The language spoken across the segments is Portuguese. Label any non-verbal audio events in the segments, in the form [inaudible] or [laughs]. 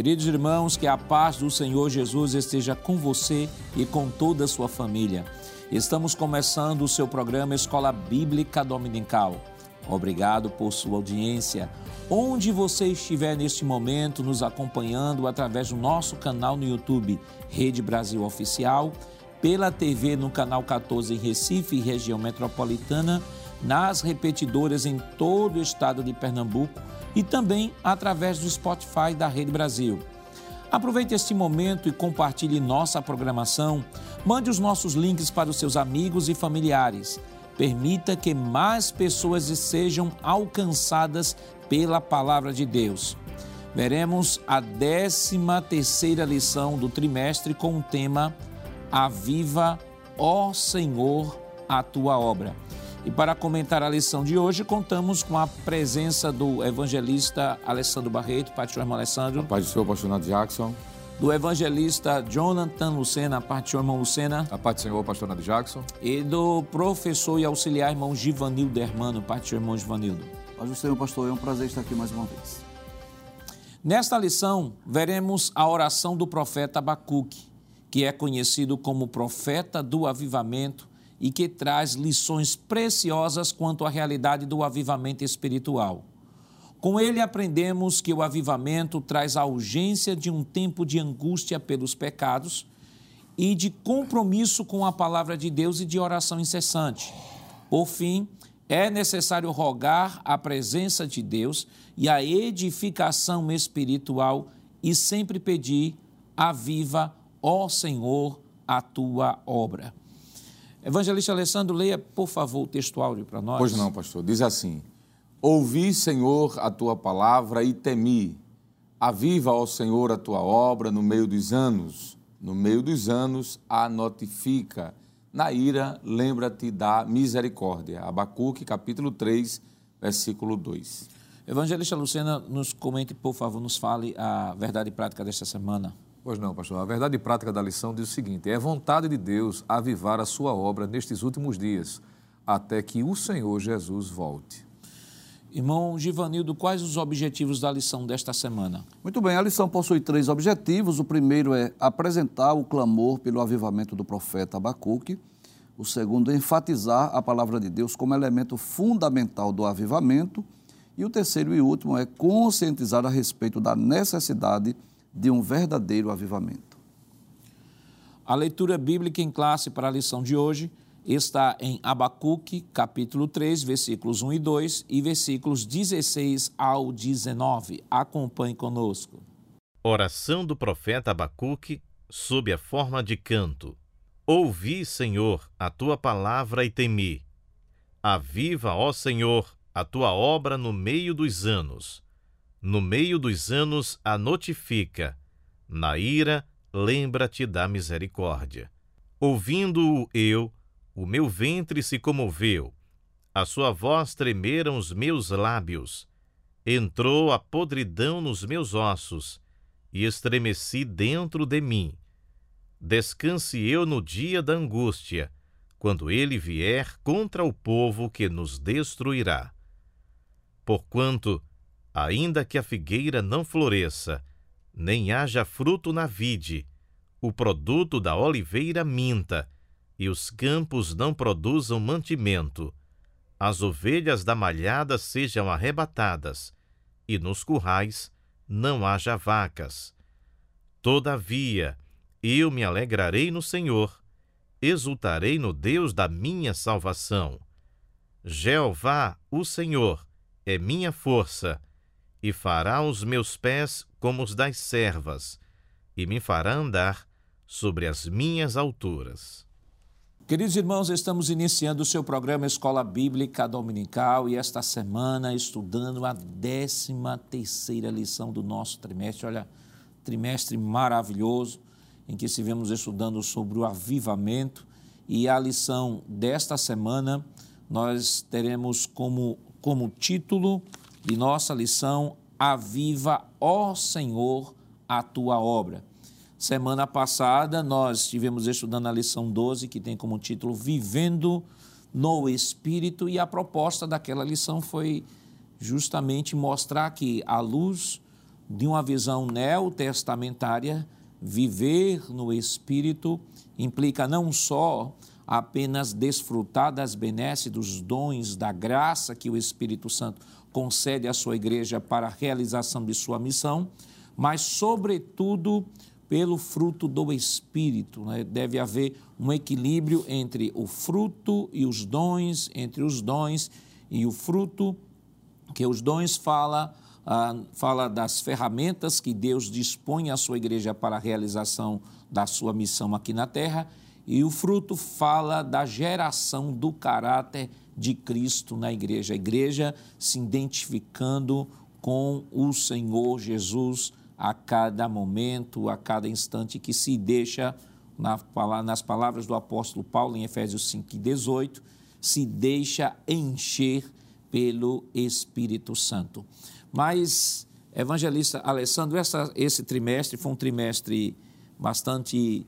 Queridos irmãos, que a paz do Senhor Jesus esteja com você e com toda a sua família. Estamos começando o seu programa Escola Bíblica Dominical. Obrigado por sua audiência. Onde você estiver neste momento nos acompanhando através do nosso canal no YouTube, Rede Brasil Oficial, pela TV no canal 14 em Recife região metropolitana, nas repetidoras em todo o estado de Pernambuco e também através do Spotify da Rede Brasil. Aproveite este momento e compartilhe nossa programação. Mande os nossos links para os seus amigos e familiares. Permita que mais pessoas sejam alcançadas pela palavra de Deus. Veremos a 13 terceira lição do trimestre com o tema Aviva, ó Senhor, a tua obra. E para comentar a lição de hoje, contamos com a presença do evangelista Alessandro Barreto. Pai do Senhor, irmão Alessandro. A paz do Senhor, pastor Jackson. Do evangelista Jonathan Lucena, Pai do Senhor, irmão Lucena. A paz do Senhor, pastor Nando Jackson. E do professor e auxiliar, irmão Givanildo Hermano. Pai do Senhor, irmão Givanildo. Paz do Senhor, pastor. É um prazer estar aqui mais uma vez. Nesta lição, veremos a oração do profeta Abacuque, que é conhecido como profeta do avivamento e que traz lições preciosas quanto à realidade do avivamento espiritual. Com ele aprendemos que o avivamento traz a urgência de um tempo de angústia pelos pecados e de compromisso com a palavra de Deus e de oração incessante. Por fim, é necessário rogar a presença de Deus e a edificação espiritual e sempre pedir: aviva, ó Senhor, a tua obra. Evangelista Alessandro, leia, por favor, o texto áudio para nós. Pois não, pastor. Diz assim: Ouvi, Senhor, a tua palavra e temi. Aviva, ó Senhor, a tua obra no meio dos anos. No meio dos anos, a notifica. Na ira, lembra-te da misericórdia. Abacuque, capítulo 3, versículo 2. Evangelista Lucena, nos comente, por favor, nos fale a verdade prática desta semana. Pois não, pastor. A verdade prática da lição diz o seguinte: é vontade de Deus avivar a sua obra nestes últimos dias, até que o Senhor Jesus volte. Irmão Givanildo, quais os objetivos da lição desta semana? Muito bem, a lição possui três objetivos. O primeiro é apresentar o clamor pelo avivamento do profeta Abacuque. O segundo é enfatizar a palavra de Deus como elemento fundamental do avivamento. E o terceiro e último é conscientizar a respeito da necessidade de de um verdadeiro avivamento. A leitura bíblica em classe para a lição de hoje está em Abacuque, capítulo 3, versículos 1 e 2 e versículos 16 ao 19. Acompanhe conosco. Oração do profeta Abacuque sob a forma de canto. Ouvi, Senhor, a tua palavra e temi. Aviva, ó Senhor, a tua obra no meio dos anos no meio dos anos a notifica, na ira lembra-te da misericórdia. Ouvindo-o eu, o meu ventre se comoveu, a sua voz tremeram os meus lábios, entrou a podridão nos meus ossos, e estremeci dentro de mim. Descanse eu no dia da angústia, quando ele vier contra o povo que nos destruirá. Porquanto, Ainda que a figueira não floresça, nem haja fruto na vide, o produto da oliveira minta, e os campos não produzam mantimento, as ovelhas da malhada sejam arrebatadas, e nos currais não haja vacas. Todavia, eu me alegrarei no Senhor, exultarei no Deus da minha salvação. Jeová, o Senhor, é minha força e fará os meus pés como os das servas, e me fará andar sobre as minhas alturas. Queridos irmãos, estamos iniciando o seu programa Escola Bíblica Dominical e esta semana estudando a 13 terceira lição do nosso trimestre. Olha, trimestre maravilhoso em que estivemos estudando sobre o avivamento e a lição desta semana nós teremos como, como título de nossa lição Aviva, ó Senhor, a tua obra. Semana passada nós estivemos estudando a lição 12, que tem como título Vivendo no Espírito, e a proposta daquela lição foi justamente mostrar que, à luz de uma visão neotestamentária, viver no Espírito implica não só apenas desfrutar das benesses, dos dons, da graça que o Espírito Santo concede à sua igreja para a realização de sua missão, mas, sobretudo, pelo fruto do Espírito. Né? Deve haver um equilíbrio entre o fruto e os dons, entre os dons e o fruto, que os dons fala, ah, fala das ferramentas que Deus dispõe à sua igreja para a realização da sua missão aqui na terra, e o fruto fala da geração do caráter de Cristo na igreja. A igreja se identificando com o Senhor Jesus a cada momento, a cada instante que se deixa, nas palavras do apóstolo Paulo em Efésios 5,18, se deixa encher pelo Espírito Santo. Mas, evangelista Alessandro, essa, esse trimestre foi um trimestre bastante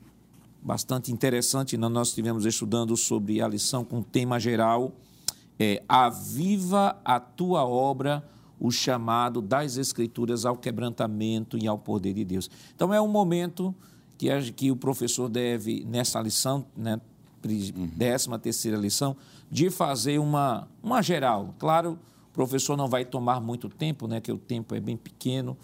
bastante interessante. Nós estivemos estudando sobre a lição com tema geral, é, Aviva a tua obra, o chamado das Escrituras ao quebrantamento e ao poder de Deus. Então, é um momento que, que o professor deve, nessa lição, né, décima terceira lição, de fazer uma, uma geral. Claro, o professor não vai tomar muito tempo, né, que o tempo é bem pequeno,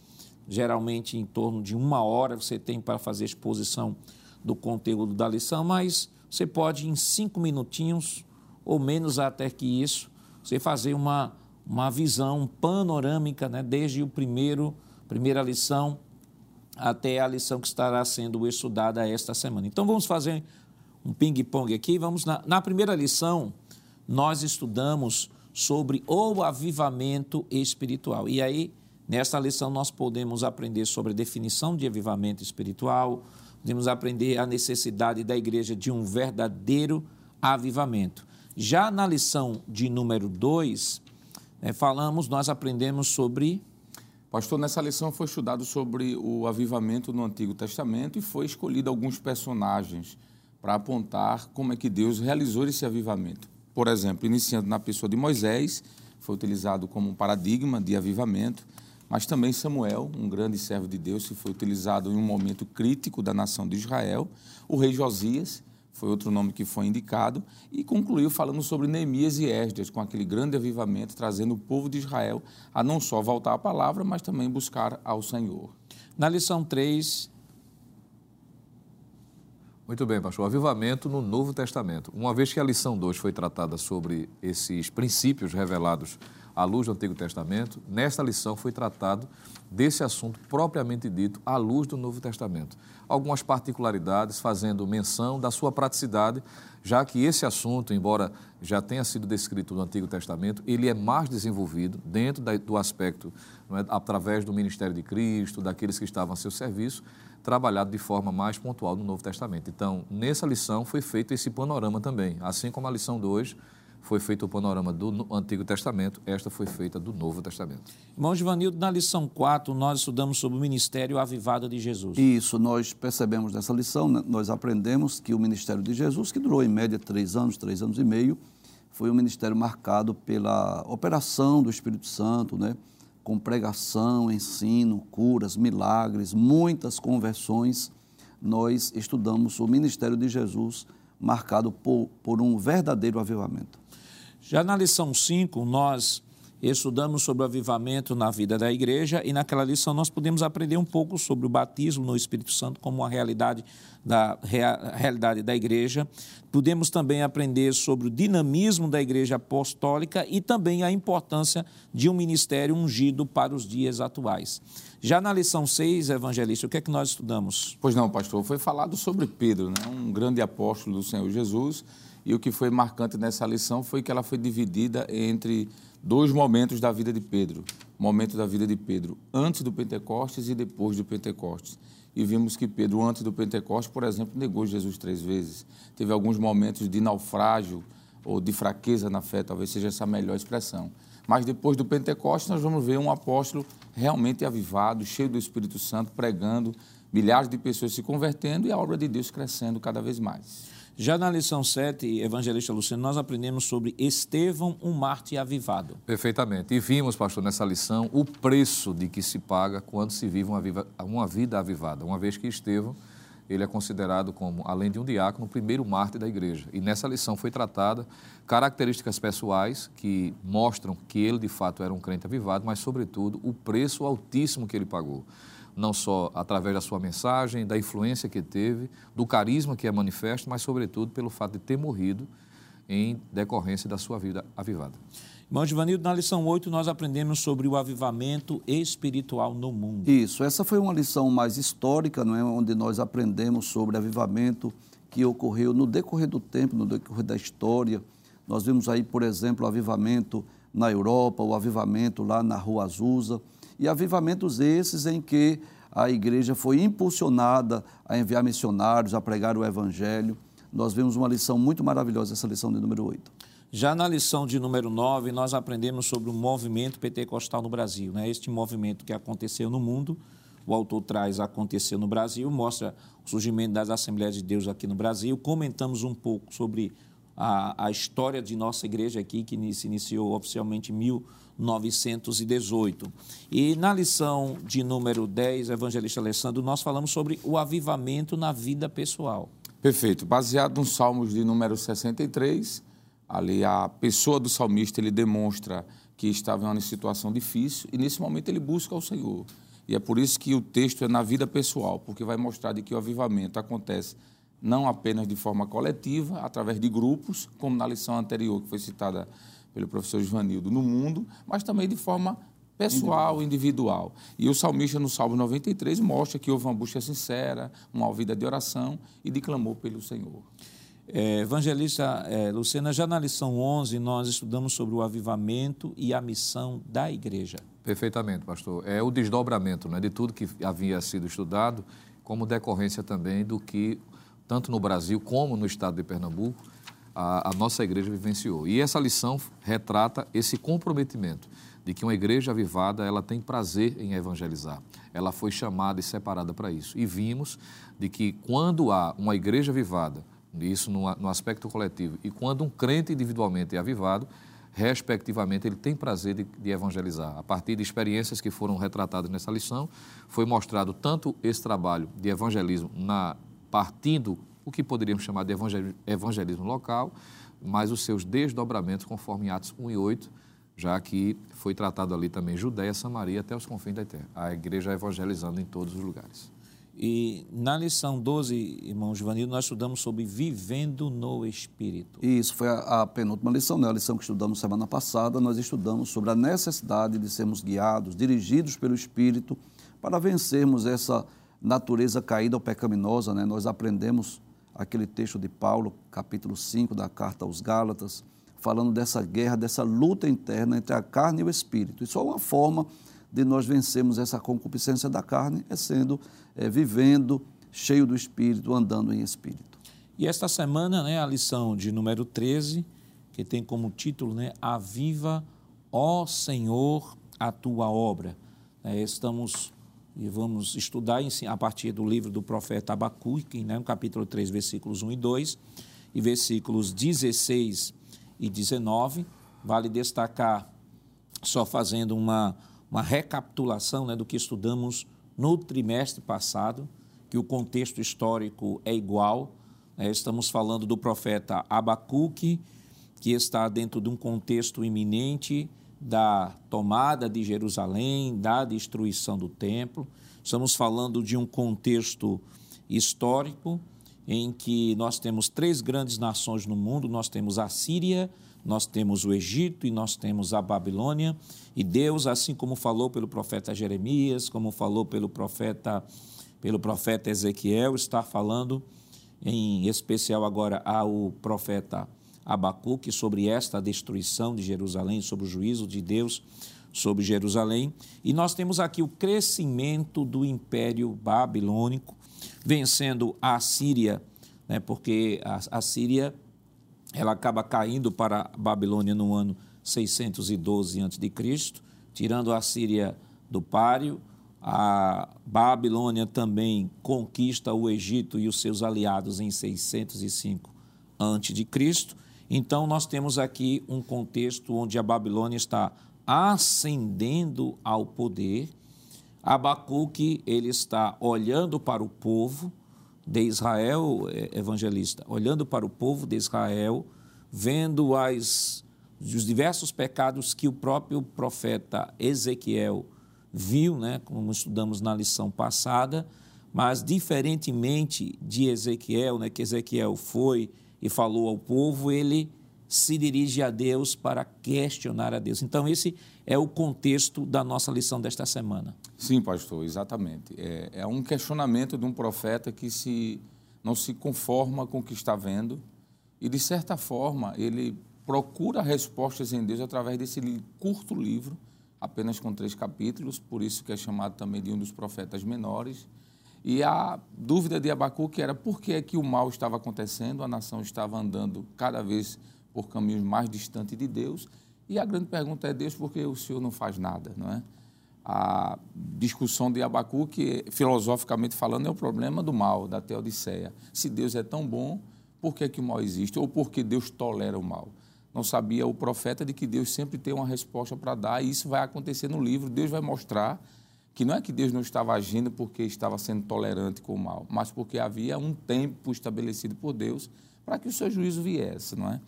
geralmente em torno de uma hora você tem para fazer exposição do conteúdo da lição, mas você pode, em cinco minutinhos, ou menos até que isso, você fazer uma, uma visão panorâmica, né, desde o primeiro, primeira lição até a lição que estará sendo estudada esta semana. Então vamos fazer um ping-pong aqui. Vamos na, na primeira lição, nós estudamos sobre o avivamento espiritual. E aí, nesta lição, nós podemos aprender sobre a definição de avivamento espiritual, podemos aprender a necessidade da igreja de um verdadeiro avivamento. Já na lição de número 2, né, falamos, nós aprendemos sobre. Pastor, nessa lição foi estudado sobre o avivamento no Antigo Testamento e foi escolhido alguns personagens para apontar como é que Deus realizou esse avivamento. Por exemplo, iniciando na pessoa de Moisés, foi utilizado como um paradigma de avivamento mas também Samuel, um grande servo de Deus, que foi utilizado em um momento crítico da nação de Israel. O rei Josias foi outro nome que foi indicado, e concluiu falando sobre Neemias e Esdras, com aquele grande avivamento, trazendo o povo de Israel a não só voltar à palavra, mas também buscar ao Senhor. Na lição 3. Muito bem, pastor. Avivamento no Novo Testamento. Uma vez que a lição 2 foi tratada sobre esses princípios revelados à luz do Antigo Testamento, nesta lição foi tratado desse assunto propriamente dito à luz do Novo Testamento. Algumas particularidades fazendo menção da sua praticidade, já que esse assunto, embora já tenha sido descrito no Antigo Testamento, ele é mais desenvolvido dentro do aspecto, é, através do ministério de Cristo, daqueles que estavam a seu serviço, trabalhado de forma mais pontual no Novo Testamento. Então, nessa lição foi feito esse panorama também, assim como a lição 2 foi feito o panorama do Antigo Testamento, esta foi feita do Novo Testamento. Irmão Givanildo, na lição 4, nós estudamos sobre o ministério avivado de Jesus. Isso, nós percebemos nessa lição, né, nós aprendemos que o ministério de Jesus, que durou em média três anos, três anos e meio, foi um ministério marcado pela operação do Espírito Santo, né? com pregação, ensino, curas, milagres, muitas conversões. Nós estudamos o ministério de Jesus marcado por, por um verdadeiro avivamento. Já na lição 5, nós estudamos sobre o avivamento na vida da igreja e naquela lição nós podemos aprender um pouco sobre o batismo no Espírito Santo como uma realidade da realidade da igreja. Podemos também aprender sobre o dinamismo da igreja apostólica e também a importância de um ministério ungido para os dias atuais. Já na lição 6, evangelista, o que é que nós estudamos? Pois não, pastor, foi falado sobre Pedro, né? um grande apóstolo do Senhor Jesus, e o que foi marcante nessa lição foi que ela foi dividida entre dois momentos da vida de Pedro. Momento da vida de Pedro antes do Pentecostes e depois do Pentecostes. E vimos que Pedro, antes do Pentecostes, por exemplo, negou Jesus três vezes. Teve alguns momentos de naufrágio ou de fraqueza na fé, talvez seja essa a melhor expressão. Mas depois do Pentecostes, nós vamos ver um apóstolo realmente avivado, cheio do Espírito Santo, pregando, milhares de pessoas se convertendo e a obra de Deus crescendo cada vez mais. Já na lição 7, Evangelista Luciano, nós aprendemos sobre Estevão, um Marte avivado. Perfeitamente. E vimos, pastor, nessa lição, o preço de que se paga quando se vive uma, viva, uma vida avivada. Uma vez que Estevão, ele é considerado como, além de um diácono, o primeiro mártir da igreja. E nessa lição foi tratada características pessoais que mostram que ele, de fato, era um crente avivado, mas, sobretudo, o preço altíssimo que ele pagou não só através da sua mensagem, da influência que teve, do carisma que é manifesto, mas, sobretudo, pelo fato de ter morrido em decorrência da sua vida avivada. Irmão Givanildo, na lição 8 nós aprendemos sobre o avivamento espiritual no mundo. Isso, essa foi uma lição mais histórica, não é? onde nós aprendemos sobre avivamento que ocorreu no decorrer do tempo, no decorrer da história. Nós vimos aí, por exemplo, o avivamento na Europa, o avivamento lá na Rua Azusa, e avivamentos esses em que a igreja foi impulsionada a enviar missionários, a pregar o evangelho. Nós vemos uma lição muito maravilhosa, essa lição de número 8. Já na lição de número 9, nós aprendemos sobre o movimento pentecostal no Brasil. Né? Este movimento que aconteceu no mundo, o autor traz aconteceu no Brasil, mostra o surgimento das Assembleias de Deus aqui no Brasil. Comentamos um pouco sobre a, a história de nossa igreja aqui, que se iniciou oficialmente em 1918. E na lição de número 10, Evangelista Alessandro, nós falamos sobre o avivamento na vida pessoal. Perfeito. Baseado nos Salmos de número 63, ali a pessoa do salmista ele demonstra que estava em uma situação difícil e nesse momento ele busca o Senhor. E é por isso que o texto é na vida pessoal, porque vai mostrar de que o avivamento acontece não apenas de forma coletiva, através de grupos, como na lição anterior, que foi citada pelo professor Givanildo, no mundo, mas também de forma pessoal, individual. E o salmista, no Salmo 93, mostra que houve uma busca sincera, uma vida de oração e de clamor pelo Senhor. É, evangelista é, Lucena, já na lição 11, nós estudamos sobre o avivamento e a missão da igreja. Perfeitamente, pastor. É o desdobramento né, de tudo que havia sido estudado, como decorrência também do que tanto no Brasil como no estado de Pernambuco, a, a, nossa igreja vivenciou. E essa lição retrata esse comprometimento de que uma igreja avivada ela tem prazer em evangelizar. Ela foi chamada e separada para isso. E vimos de que quando há uma igreja avivada, isso no, no aspecto coletivo, e quando um crente individualmente é avivado, respectivamente, ele tem prazer de, de, evangelizar. A partir de experiências que foram retratadas nessa lição, foi mostrado tanto esse trabalho de evangelismo na partindo o que poderíamos chamar de evangelismo local, mas os seus desdobramentos conforme Atos 1 e 8, já que foi tratado ali também Judéia, Samaria até os confins da terra. A igreja evangelizando em todos os lugares. E na lição 12, irmão Giovanildo, nós estudamos sobre vivendo no Espírito. Isso foi a, a, penúltima lição, né? a lição que estudamos semana passada. Nós estudamos sobre a necessidade de sermos guiados, dirigidos pelo Espírito, para vencermos essa natureza caída ou pecaminosa, né? nós aprendemos aquele texto de Paulo, capítulo 5 da carta aos Gálatas, falando dessa guerra, dessa luta interna entre a carne e o espírito. E só uma forma de nós vencermos essa concupiscência da carne é sendo, é, vivendo cheio do espírito, andando em espírito. E esta semana, né, a lição de número 13, que tem como título, né, Aviva, ó Senhor, a tua obra. É, estamos e vamos estudar a partir do livro do profeta Abacuque, né, no capítulo 3, versículos 1 e 2, e versículos 16 e 19. Vale destacar, só fazendo uma, uma recapitulação né, do que estudamos no trimestre passado, que o contexto histórico é igual. Né, estamos falando do profeta Abacuque, que está dentro de um contexto iminente da tomada de Jerusalém, da destruição do templo. Estamos falando de um contexto histórico em que nós temos três grandes nações no mundo: nós temos a Síria, nós temos o Egito e nós temos a Babilônia. E Deus, assim como falou pelo profeta Jeremias, como falou pelo profeta pelo profeta Ezequiel, está falando em especial agora ao profeta Abacuque sobre esta destruição de Jerusalém, sobre o juízo de Deus sobre Jerusalém. E nós temos aqui o crescimento do Império Babilônico, vencendo a Síria, né, porque a, a Síria ela acaba caindo para a Babilônia no ano 612 a.C., tirando a Síria do páreo. A Babilônia também conquista o Egito e os seus aliados em 605 antes de Cristo. Então nós temos aqui um contexto onde a Babilônia está ascendendo ao poder. Abacuque ele está olhando para o povo de Israel, é, evangelista, olhando para o povo de Israel, vendo as, os diversos pecados que o próprio profeta Ezequiel viu, né, como estudamos na lição passada, mas diferentemente de Ezequiel, né, que Ezequiel foi e falou ao povo, ele se dirige a Deus para questionar a Deus. Então, esse é o contexto da nossa lição desta semana. Sim, pastor, exatamente. É, é um questionamento de um profeta que se, não se conforma com o que está vendo e, de certa forma, ele procura respostas em Deus através desse curto livro, apenas com três capítulos, por isso que é chamado também de um dos profetas menores. E a dúvida de Abacuque era por que, é que o mal estava acontecendo, a nação estava andando cada vez por caminhos mais distantes de Deus. E a grande pergunta é: Deus, por que o Senhor não faz nada? Não é? A discussão de Abacuque, filosoficamente falando, é o problema do mal, da teodiceia. Se Deus é tão bom, por que, é que o mal existe? Ou por que Deus tolera o mal? Não sabia o profeta de que Deus sempre tem uma resposta para dar, e isso vai acontecer no livro. Deus vai mostrar que não é que Deus não estava agindo porque estava sendo tolerante com o mal, mas porque havia um tempo estabelecido por Deus para que o seu juízo viesse, não é?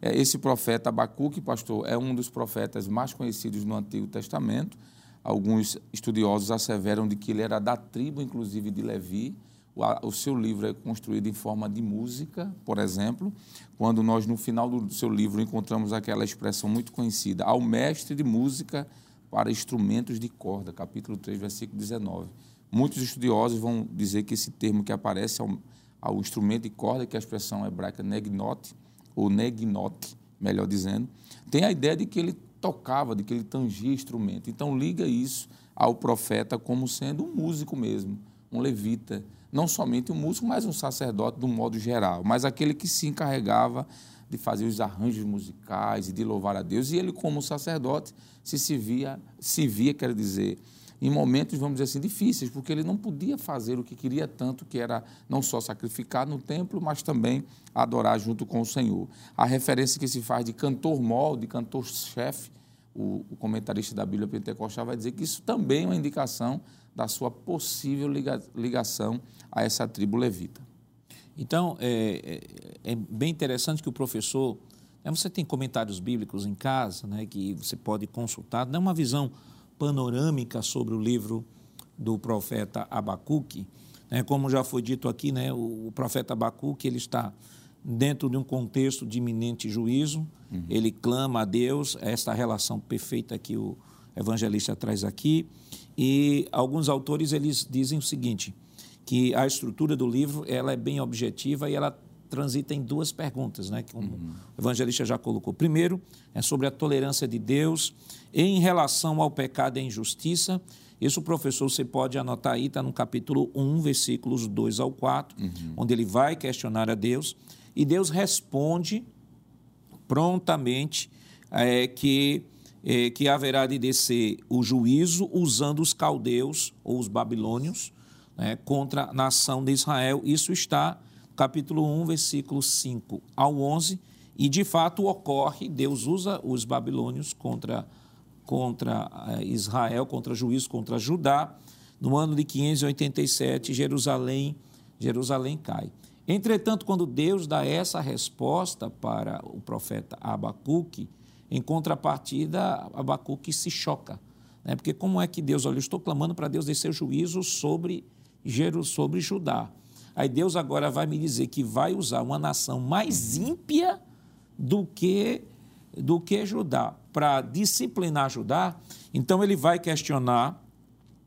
é esse profeta Abacuque, pastor, é um dos profetas mais conhecidos no Antigo Testamento. Alguns estudiosos asseveram de que ele era da tribo, inclusive, de Levi. O seu livro é construído em forma de música, por exemplo, quando nós, no final do seu livro, encontramos aquela expressão muito conhecida, ao mestre de música para instrumentos de corda, capítulo 3, versículo 19. Muitos estudiosos vão dizer que esse termo que aparece ao, ao instrumento de corda, que é a expressão hebraica negnote, ou negnote, melhor dizendo, tem a ideia de que ele tocava, de que ele tangia instrumento. Então liga isso ao profeta como sendo um músico mesmo, um levita, não somente um músico, mas um sacerdote um modo geral, mas aquele que se encarregava de fazer os arranjos musicais e de louvar a Deus. E ele, como sacerdote, se, via, se via, quer dizer, em momentos, vamos dizer assim, difíceis, porque ele não podia fazer o que queria tanto, que era não só sacrificar no templo, mas também adorar junto com o Senhor. A referência que se faz de cantor-mol, de cantor-chefe, o, o, comentarista da Bíblia Pentecostal vai dizer que isso também é uma indicação da sua possível liga, ligação a essa tribo levita. Então, é, é, é bem interessante que o professor. Né, você tem comentários bíblicos em casa, né, que você pode consultar, dá uma visão panorâmica sobre o livro do profeta Abacuque. Né, como já foi dito aqui, né, o, o profeta Abacuque ele está dentro de um contexto de iminente juízo, uhum. ele clama a Deus, esta relação perfeita que o evangelista traz aqui, e alguns autores eles dizem o seguinte, que a estrutura do livro ela é bem objetiva e ela transita em duas perguntas, né, que uhum. o evangelista já colocou. Primeiro, é sobre a tolerância de Deus em relação ao pecado e à injustiça. Isso, professor, você pode anotar aí, está no capítulo 1, versículos 2 ao 4, uhum. onde ele vai questionar a Deus. E Deus responde prontamente é, que, é, que haverá de descer o juízo usando os caldeus ou os babilônios né, contra a nação de Israel. Isso está no capítulo 1, versículo 5 ao 11. E, de fato, ocorre, Deus usa os babilônios contra, contra eh, Israel, contra juízo, contra Judá. No ano de 587, Jerusalém, Jerusalém cai. Entretanto, quando Deus dá essa resposta para o profeta Abacuque, em contrapartida, Abacuque se choca. Né? Porque como é que Deus, olha, eu estou clamando para Deus descer juízo sobre sobre Judá. Aí Deus agora vai me dizer que vai usar uma nação mais ímpia do que do que Judá para disciplinar Judá. Então ele vai questionar,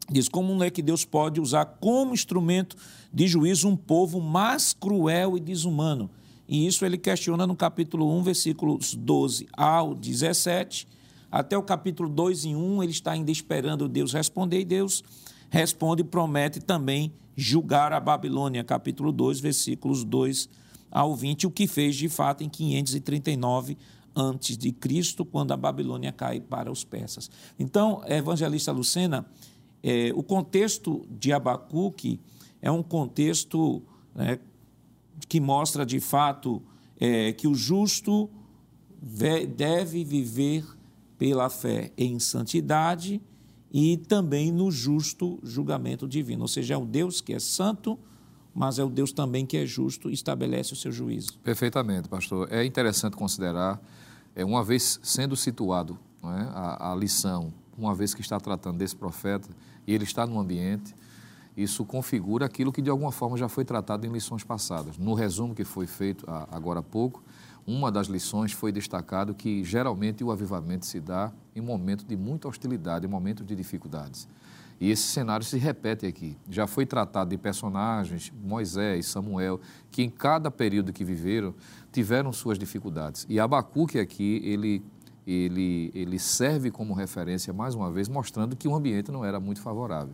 diz como é que Deus pode usar como instrumento de juízo um povo mais cruel e desumano. E isso ele questiona no capítulo 1, versículos 12 ao 17. Até o capítulo 2 e 1, ele está ainda esperando Deus responder, e Deus responde e promete também julgar a Babilônia, capítulo 2, versículos 2 ao 20, o que fez de fato em 539 antes de Cristo, quando a Babilônia cai para os persas. Então, evangelista Lucena, é, o contexto de Abacuque é um contexto né, que mostra de fato é, que o justo deve viver pela fé em santidade e também no justo julgamento divino. Ou seja, é um Deus que é santo, mas é o Deus também que é justo e estabelece o seu juízo. Perfeitamente, pastor. É interessante considerar, é, uma vez sendo situado é, a, a lição, uma vez que está tratando desse profeta, e ele está no ambiente, isso configura aquilo que de alguma forma já foi tratado em lições passadas. No resumo que foi feito agora há pouco, uma das lições foi destacado que geralmente o avivamento se dá em momento de muita hostilidade, em momento de dificuldades. E esse cenário se repete aqui. Já foi tratado de personagens, Moisés, Samuel, que em cada período que viveram tiveram suas dificuldades. E Abacuque aqui, ele, ele, ele serve como referência, mais uma vez, mostrando que o ambiente não era muito favorável.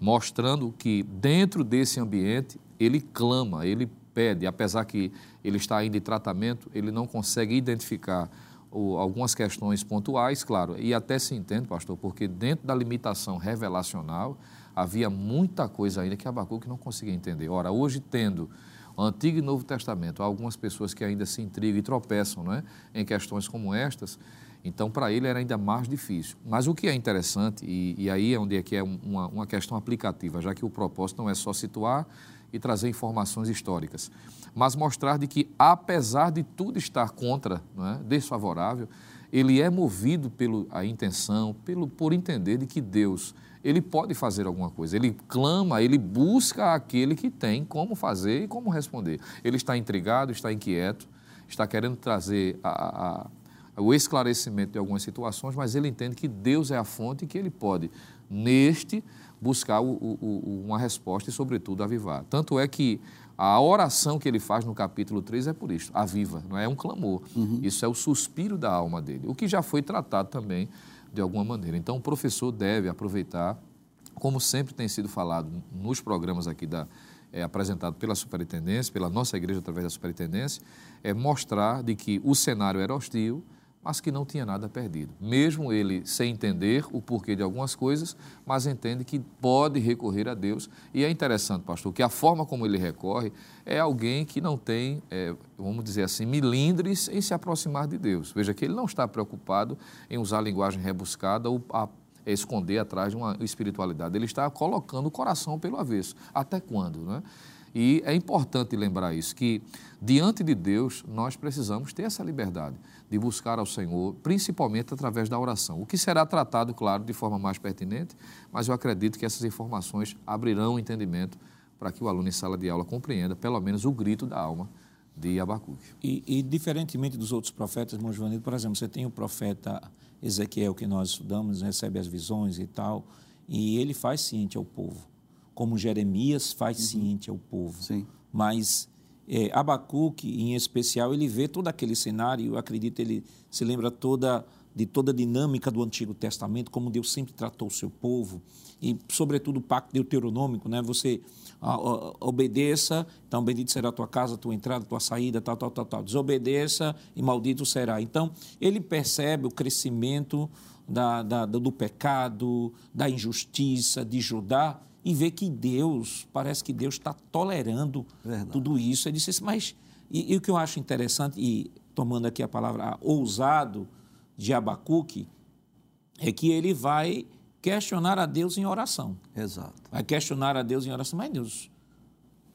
Mostrando que dentro desse ambiente ele clama, ele pede, apesar que ele está ainda em tratamento, ele não consegue identificar o, algumas questões pontuais, claro, e até se entende, pastor, porque dentro da limitação revelacional havia muita coisa ainda que Abacuque não conseguia entender. Ora, hoje tendo o Antigo e Novo Testamento, há algumas pessoas que ainda se intrigam e tropeçam não é? em questões como estas, então para ele era ainda mais difícil. Mas o que é interessante, e, e aí é onde é que é uma, uma questão aplicativa, já que o propósito não é só situar e trazer informações históricas, mas mostrar de que, apesar de tudo estar contra, é, desfavorável, ele é movido pela intenção, pelo, por entender de que Deus ele pode fazer alguma coisa. Ele clama, ele busca aquele que tem como fazer e como responder. Ele está intrigado, está inquieto, está querendo trazer a, a, o esclarecimento de algumas situações, mas ele entende que Deus é a fonte e que ele pode, neste, buscar o, o, uma resposta e, sobretudo, avivar. Tanto é que a oração que ele faz no capítulo 3 é por isso, aviva, não é um clamor. Uhum. Isso é o suspiro da alma dele, o que já foi tratado também de alguma maneira. Então, o professor deve aproveitar, como sempre tem sido falado nos programas aqui da, é, apresentado pela superintendência, pela nossa igreja através da superintendência, é mostrar de que o cenário era hostil, mas que não tinha nada perdido. Mesmo ele sem entender o porquê de algumas coisas, mas entende que pode recorrer a Deus. E é interessante, pastor, que a forma como ele recorre é alguém que não tem, é, vamos dizer assim, milindres em se aproximar de Deus. Veja que ele não está preocupado em usar a linguagem rebuscada ou a esconder atrás de uma espiritualidade. Ele está colocando o coração pelo avesso. Até quando, né? E é importante lembrar isso, que diante de Deus nós precisamos ter essa liberdade de buscar ao Senhor, principalmente através da oração. O que será tratado, claro, de forma mais pertinente, mas eu acredito que essas informações abrirão o entendimento para que o aluno em sala de aula compreenda, pelo menos, o grito da alma de Abacuque. E, e diferentemente dos outros profetas, irmão Joanito, por exemplo, você tem o profeta Ezequiel que nós estudamos, recebe as visões e tal, e ele faz ciente ao povo como Jeremias faz uhum. ciente ao povo. Sim. Mas é, Abacuque, em especial, ele vê todo aquele cenário, eu acredito ele se lembra toda de toda a dinâmica do Antigo Testamento, como Deus sempre tratou o seu povo, e sobretudo o pacto deuteronômico, né? Você a, a, obedeça, então bendito será a tua casa, a tua entrada, a tua saída, tal, tal, tal, tal. Desobedeça e maldito será. Então, ele percebe o crescimento da, da, do pecado, da injustiça de Judá, e vê que Deus, parece que Deus está tolerando Verdade. tudo isso. Ele disse assim, mas. E, e, o que eu acho interessante, e tomando aqui a palavra ousado de Abacuque, é que ele vai questionar a Deus em oração. Exato. Vai questionar a Deus em oração. Mas Deus,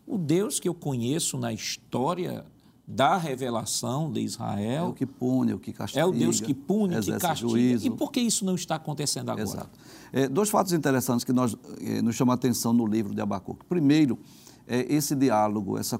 o Deus que eu conheço na história da revelação de Israel. É o que pune, é o que castiga. É o Deus que pune, que castiga. Juízo. E por que isso não está acontecendo agora? Exato. É, dois fatos interessantes que nós, é, nos chamam a atenção no livro de Abacuque. Primeiro, é esse diálogo, essa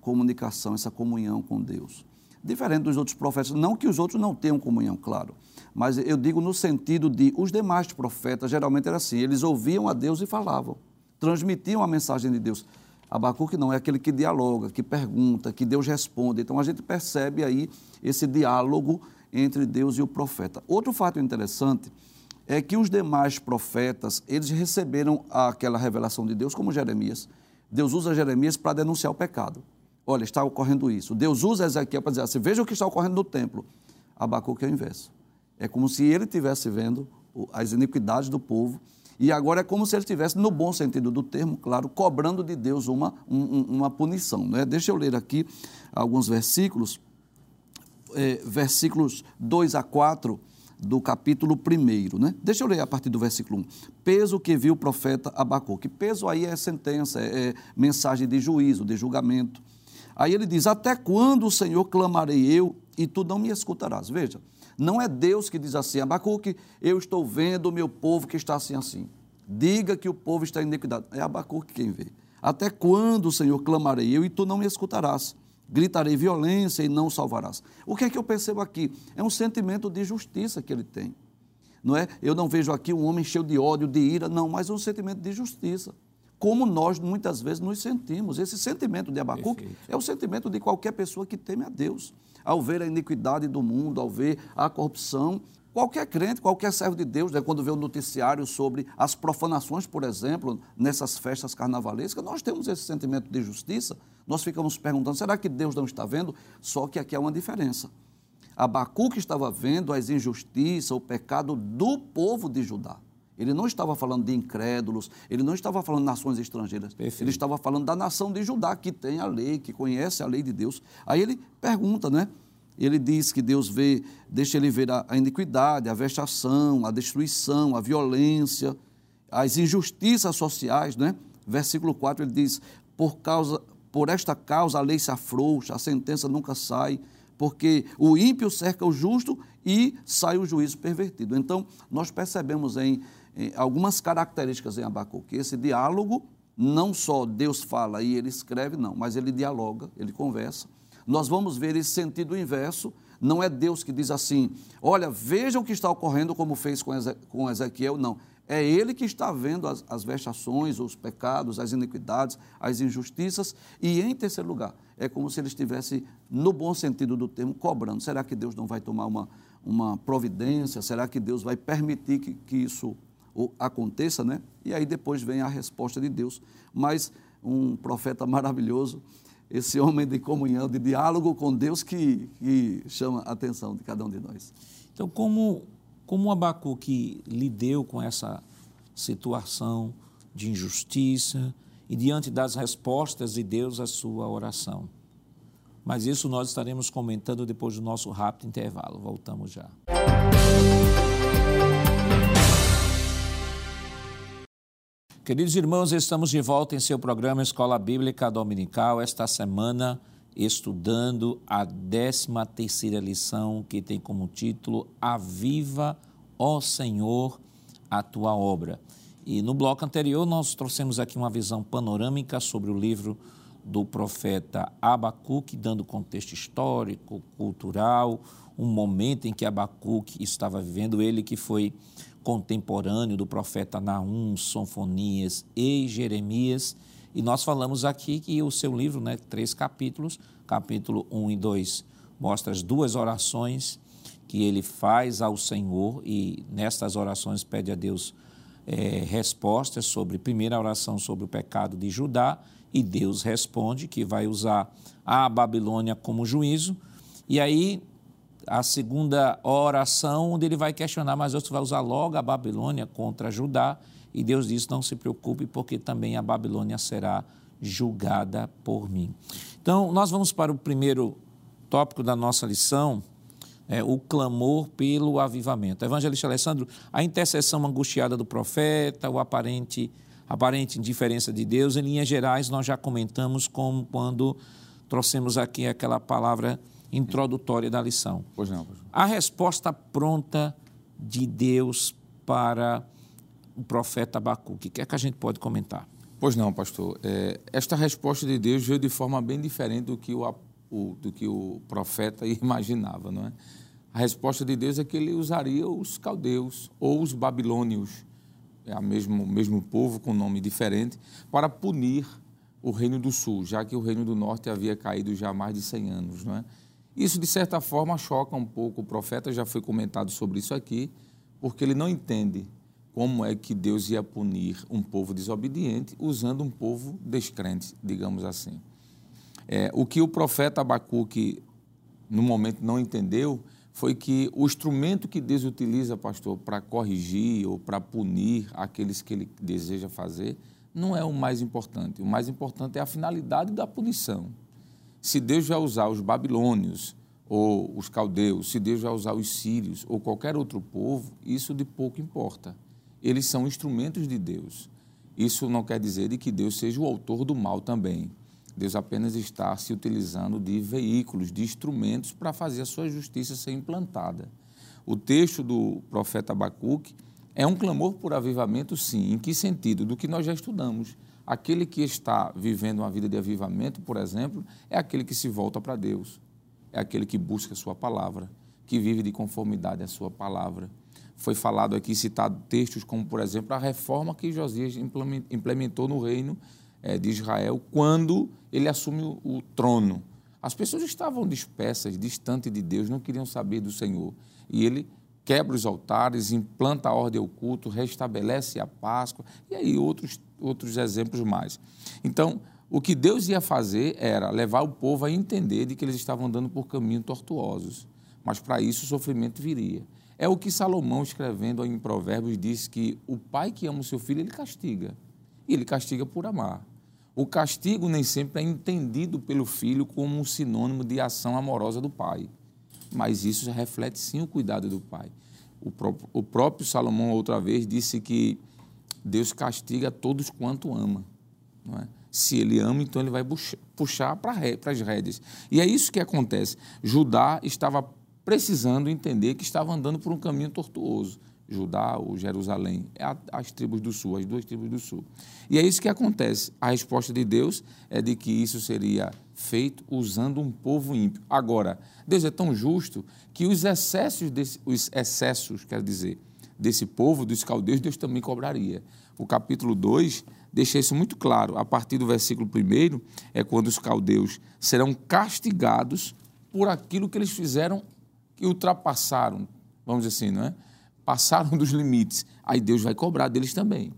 comunicação, essa comunhão com Deus. Diferente dos outros profetas, não que os outros não tenham comunhão, claro, mas eu digo no sentido de os demais profetas, geralmente era assim, eles ouviam a Deus e falavam, transmitiam a mensagem de Deus. Abacuque não, é aquele que dialoga, que pergunta, que Deus responde. Então a gente percebe aí esse diálogo entre Deus e o profeta. Outro fato interessante é que os demais profetas, eles receberam aquela revelação de Deus como Jeremias. Deus usa Jeremias para denunciar o pecado. Olha, está ocorrendo isso. Deus usa Ezequiel para dizer assim, veja o que está ocorrendo no templo. Abacuque é o inverso. É como se ele estivesse vendo as iniquidades do povo E agora é como se ele estivesse, no bom sentido do termo, claro, cobrando de Deus uma, um, uma punição. Né? Deixa eu ler aqui alguns versículos, é, versículos 2 a 4 do capítulo 1. Né? Deixa eu ler a partir do versículo 1. Peso que viu o profeta Abacuque. Peso aí é sentença, é, é mensagem de juízo, de julgamento. Aí ele diz: Até quando, Senhor, clamarei eu e tu não me escutarás? Veja, não é Deus que diz assim, Abacuque, eu estou vendo o meu povo que está assim assim. Diga que o povo está em iniquidade. É Abacuque quem vê. Até quando, Senhor, clamarei eu e tu não me escutarás? Gritarei violência e não salvarás. O que é que eu percebo aqui? É um sentimento de justiça que ele tem. Não é? Eu não vejo aqui um homem cheio de ódio, de ira, não, mas um sentimento de justiça. Como nós muitas vezes nos sentimos. Esse sentimento de Abacuque Perfeito. é o sentimento de qualquer pessoa que teme a Deus ao ver a iniquidade do mundo, ao ver a corrupção. Qualquer crente, qualquer servo de Deus, né, quando vê o um noticiário sobre as profanações, por exemplo, nessas festas carnavalescas, nós temos esse sentimento de justiça, nós ficamos perguntando, será que Deus não está vendo? Só que aqui há uma diferença. Abacuque estava vendo as injustiças, o pecado do povo de Judá. Ele não estava falando de incrédulos, ele não estava falando de nações estrangeiras. Perfeito. Ele estava falando da nação de Judá, que tem a lei, que conhece a lei de Deus. Aí ele pergunta, né? Ele diz que Deus vê, deixa ele ver a, a iniquidade, a vexação, a destruição, a violência, as injustiças sociais, né? Versículo 4 ele diz: por, causa, por esta causa a lei se afrouxa, a sentença nunca sai, porque o ímpio cerca o justo e sai o juízo pervertido. Então, nós percebemos em algumas características em Abacuque. Esse diálogo, não só Deus fala e ele escreve, não, mas ele dialoga, ele conversa. Nós vamos ver esse sentido inverso. Não é Deus que diz assim: olha, veja o que está ocorrendo, como fez com Ezequiel. Não. É ele que está vendo as, as vexações, os pecados, as iniquidades, as injustiças. E, em terceiro lugar, é como se ele estivesse, no bom sentido do termo, cobrando. Será que Deus não vai tomar uma, uma providência? Será que Deus vai permitir que, que isso aconteça, né? E aí depois vem a resposta de Deus. Mas um profeta maravilhoso, esse homem de comunhão, de diálogo com Deus que, que chama a atenção de cada um de nós. Então, como, como Abacuque lidou com essa situação de injustiça e diante das respostas de Deus à sua oração? Mas isso nós estaremos comentando depois do nosso rápido intervalo. Voltamos já. Queridos irmãos, estamos de volta em seu programa Escola Bíblica Dominical, esta semana estudando a 13 terceira lição, que tem como título Aviva, ó Senhor, a tua obra. E no bloco anterior nós trouxemos aqui uma visão panorâmica sobre o livro do profeta Abacuque, dando contexto histórico, cultural, um momento em que Abacuque estava vivendo, ele que foi contemporâneo do profeta Naum, Sonfonias e Jeremias. E nós falamos aqui que o seu livro, né, três capítulos, capítulo 1 e 2, mostra as duas orações que ele faz ao Senhor e nestas orações pede a Deus é, respostas sobre, primeira oração sobre o pecado de Judá, e Deus responde que vai usar a Babilônia como juízo. E aí a segunda oração, onde ele vai questionar, mas Deus vai usar logo a Babilônia contra Judá, e Deus diz: não se preocupe, porque também a Babilônia será julgada por mim. Então, nós vamos para o primeiro tópico da nossa lição, é, o clamor pelo avivamento. Evangelista Alessandro, a intercessão angustiada do profeta, o aparente, aparente indiferença de Deus, em linhas gerais, nós já comentamos como quando trouxemos aqui aquela palavra introdutória da lição. Pois não, pois não. A resposta pronta de Deus para o profeta Abacuque. O que é que a gente pode comentar? Pois não, pastor. É, esta resposta de Deus veio de forma bem diferente do que o, o, do que o profeta [laughs] imaginava, não é? A resposta de Deus é que ele usaria os caldeus ou os babilônios, é o mesmo, mesmo povo com nome diferente, para punir o reino do sul, já que o reino do norte havia caído já há mais de 100 anos, não é? Isso, de certa forma, choca um pouco o profeta, já foi comentado sobre isso aqui, porque ele não entende como é que Deus ia punir um povo desobediente usando um povo descrente, digamos assim. É, o que o profeta Abacuque, no momento, não entendeu foi que o instrumento que Deus utiliza, pastor, para corrigir ou para punir aqueles que ele deseja fazer, não é o mais importante. O mais importante é a finalidade da punição. Se Deus vai usar os babilônios ou os caldeus, se Deus vai usar os sírios ou qualquer outro povo, isso de pouco importa. Eles são instrumentos de Deus. Isso não quer dizer de que Deus seja o autor do mal também. Deus apenas está se utilizando de veículos, de instrumentos para fazer a sua justiça ser implantada. O texto do profeta Abacuque é um clamor por avivamento, sim. Em que sentido? Do que nós já estudamos. Aquele que está vivendo uma vida de avivamento, por exemplo, é aquele que se volta para Deus, é aquele que busca a Sua palavra, que vive de conformidade à Sua palavra. Foi falado aqui, citado textos como, por exemplo, a reforma que Josias implementou no reino é, de Israel quando ele assume o, trono. As pessoas estavam dispersas, distantes de Deus, não queriam saber do Senhor. E ele quebra os altares, implanta a ordem ao culto, restabelece a Páscoa, e aí outros, outros exemplos mais. Então, o que Deus ia fazer era levar o povo a entender de que eles estavam andando por caminhos tortuosos, mas para isso o sofrimento viria. É o que Salomão, escrevendo em Provérbios, diz que o pai que ama o seu filho, ele castiga. E ele castiga por amar. O castigo nem sempre é entendido pelo filho como um sinônimo de ação amorosa do pai, mas isso reflete sim o cuidado do pai. O o próprio Salomão, outra vez, disse que Deus castiga todos quanto ama. É? Se ele ama, então ele vai puxar para as rédeas. E é isso que acontece. Judá estava precisando entender que estava andando por um caminho tortuoso. Judá ou Jerusalém, é as tribos do sul, as duas tribos do sul. E é isso que acontece. A resposta de Deus é de que isso seria feito usando um povo ímpio. Agora, Deus é tão justo que os excessos, desse, os excessos, quer dizer, desse povo, dos caldeus, Deus também cobraria. O capítulo 2 deixa isso muito claro. A partir do versículo 1 é quando os caldeus serão castigados por aquilo que eles fizeram e ultrapassaram, vamos dizer assim, não é? passaram dos limites, aí Deus vai cobrar deles também.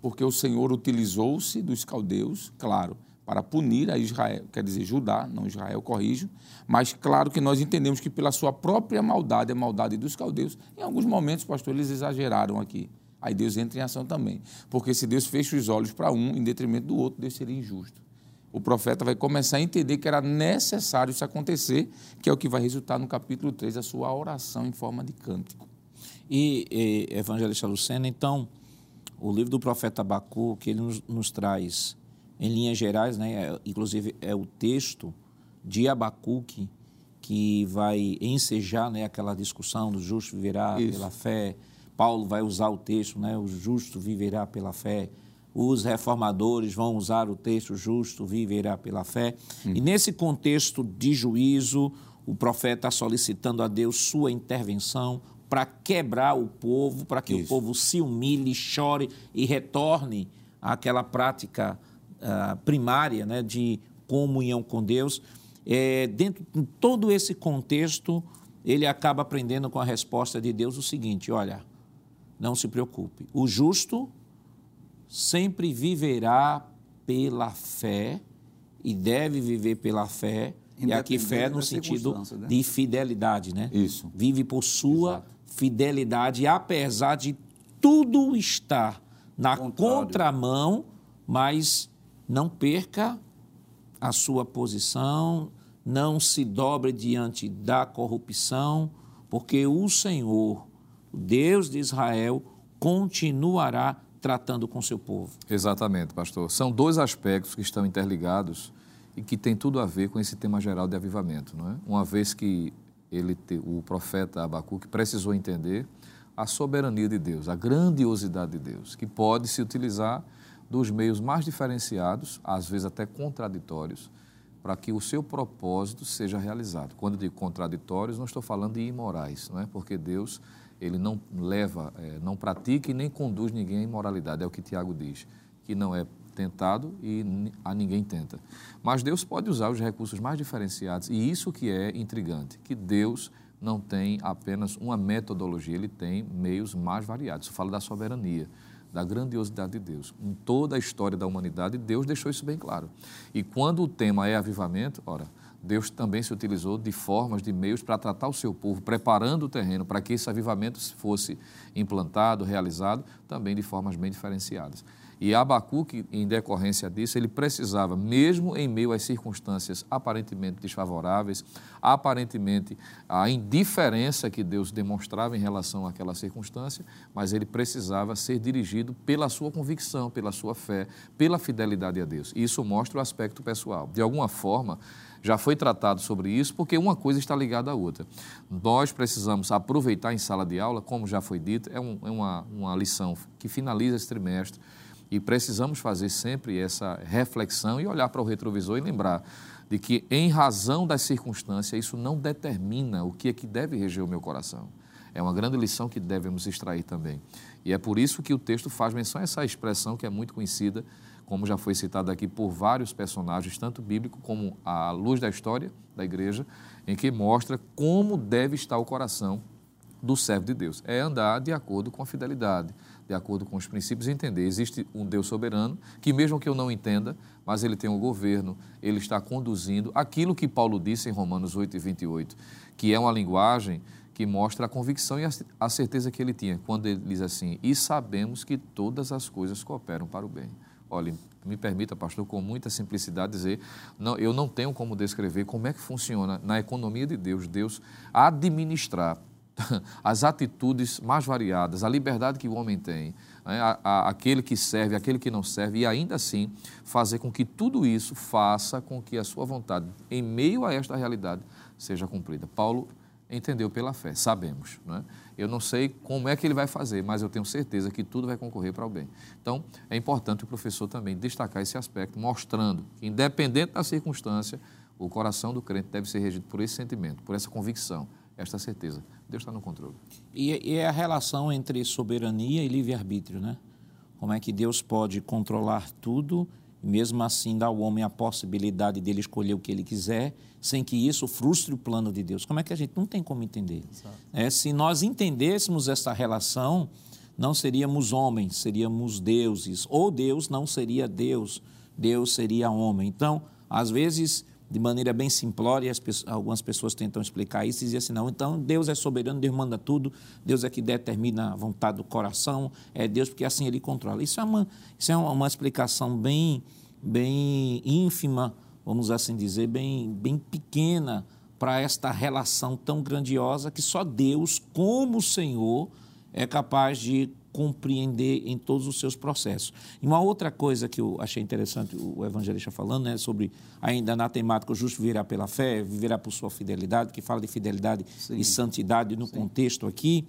Porque o Senhor utilizou-se dos caldeus, claro, para punir a Israel, quer dizer, Judá, não Israel, corrijo, mas claro que nós entendemos que pela sua própria maldade, a maldade dos caldeus, em alguns momentos, pastor, eles exageraram aqui. Aí Deus entra em ação também. Porque se Deus fecha os olhos para um em detrimento do outro, Deus seria injusto. O profeta vai começar a entender que era necessário isso acontecer, que é o que vai resultar no capítulo 3, a sua oração em forma de cântico. E, e Evangelista Lucena, então, o livro do profeta Abacu, que ele nos, nos traz, em linhas gerais, né, é, inclusive é o texto de Abacuque que vai ensejar né, aquela discussão do justo viverá Isso. pela fé. Paulo vai usar o texto, né, o justo viverá pela fé. Os reformadores vão usar o texto justo viverá pela fé. Hum. E nesse contexto de juízo, o profeta está solicitando a Deus sua intervenção, para quebrar o povo, para que Isso. o povo se humilhe, chore e retorne àquela prática uh, primária né, de comunhão com Deus. É, dentro de todo esse contexto, ele acaba aprendendo com a resposta de Deus o seguinte: olha, não se preocupe, o justo sempre viverá pela fé e deve viver pela fé. E aqui fé no sentido né? de fidelidade, né? Isso. Vive por sua Exato fidelidade, apesar de tudo estar na Contrário. contramão, mas não perca a sua posição, não se dobre diante da corrupção, porque o Senhor, o Deus de Israel, continuará tratando com seu povo. Exatamente, pastor. São dois aspectos que estão interligados e que têm tudo a ver com esse tema geral de avivamento, não é? Uma vez que ele, o profeta Abacuque precisou entender a soberania de Deus, a grandiosidade de Deus, que pode se utilizar dos meios mais diferenciados, às vezes até contraditórios, para que o seu propósito seja realizado. Quando digo contraditórios, não estou falando de imorais, não é? Porque Deus ele não leva, é, não pratica e nem conduz ninguém à imoralidade. É o que Tiago diz, que não é tentado e a ninguém tenta. Mas Deus pode usar os recursos mais diferenciados e isso que é intrigante, que Deus não tem apenas uma metodologia, ele tem meios mais variados. Isso fala da soberania. Da grandiosidade de Deus. Em toda a história da humanidade, Deus deixou isso bem claro. E quando o tema é avivamento, ora, Deus também se utilizou de formas, de meios para tratar o seu povo, preparando o terreno para que esse avivamento fosse implantado, realizado, também de formas bem diferenciadas. E Abacuque, em decorrência disso, ele precisava, mesmo em meio às circunstâncias aparentemente desfavoráveis, aparentemente a indiferença que Deus demonstrava em relação àquela circunstância, mas ele precisava ser dirigido pela sua convicção, pela sua fé, pela fidelidade a Deus. E isso mostra o aspecto pessoal. De alguma forma, já foi tratado sobre isso, porque uma coisa está ligada à outra. Nós precisamos aproveitar em sala de aula, como já foi dito, é, um, é uma, uma lição que finaliza esse trimestre e precisamos fazer sempre essa reflexão e olhar para o retrovisor e lembrar de que, em razão das circunstâncias, isso não determina o que é que deve reger o meu coração. É uma grande lição que devemos extrair também. E é por isso que o texto faz menção a essa expressão que é muito conhecida, como já foi citado aqui por vários personagens, tanto bíblico como a luz da história da igreja, em que mostra como deve estar o coração do servo de Deus. É andar de acordo com a fidelidade, de acordo com os princípios, entender. Existe um Deus soberano que, mesmo que eu não entenda, mas ele tem um governo, ele está conduzindo aquilo que Paulo disse em Romanos 8 e 28, que é uma linguagem que mostra a convicção e a certeza que ele tinha, quando ele diz assim: E sabemos que todas as coisas cooperam para o bem. Olha, me permita, pastor, com muita simplicidade dizer, não, eu não tenho como descrever como é que funciona na economia de Deus, Deus administrar [laughs] as atitudes mais variadas, a liberdade que o homem tem, né? a, a, aquele que serve, aquele que não serve, e ainda assim fazer com que tudo isso faça com que a sua vontade, em meio a esta realidade, seja cumprida. Paulo entendeu pela fé, sabemos. Né? Eu não sei como é que ele vai fazer, mas eu tenho certeza que tudo vai concorrer para o bem. Então, é importante o professor também destacar esse aspecto, mostrando que, independente da circunstância, o coração do crente deve ser regido por esse sentimento, por essa convicção, esta certeza. Deus está no controle. E, e é a relação entre soberania e livre-arbítrio, né? Como é que Deus pode controlar tudo e mesmo assim dar ao homem a possibilidade dele escolher o que ele quiser, sem que isso frustre o plano de Deus? Como é que a gente não tem como entender? É, se nós entendêssemos essa relação, não seríamos homens, seríamos deuses. Ou Deus não seria Deus, Deus seria homem. Então, às vezes de maneira bem simplória, as pessoas, algumas pessoas tentam explicar isso e assim, não, então Deus é soberano, Deus manda tudo, Deus é que determina a vontade do coração, é Deus porque assim Ele controla. Isso é uma, isso é uma explicação bem, bem ínfima, vamos assim dizer, bem, bem pequena para esta relação tão grandiosa que só Deus, como Senhor, é capaz de compreender em todos os seus processos. E uma outra coisa que eu achei interessante o evangelista falando, né, sobre ainda na temática o justo viverá pela fé, viverá por sua fidelidade, que fala de fidelidade Sim. e santidade no Sim. contexto aqui.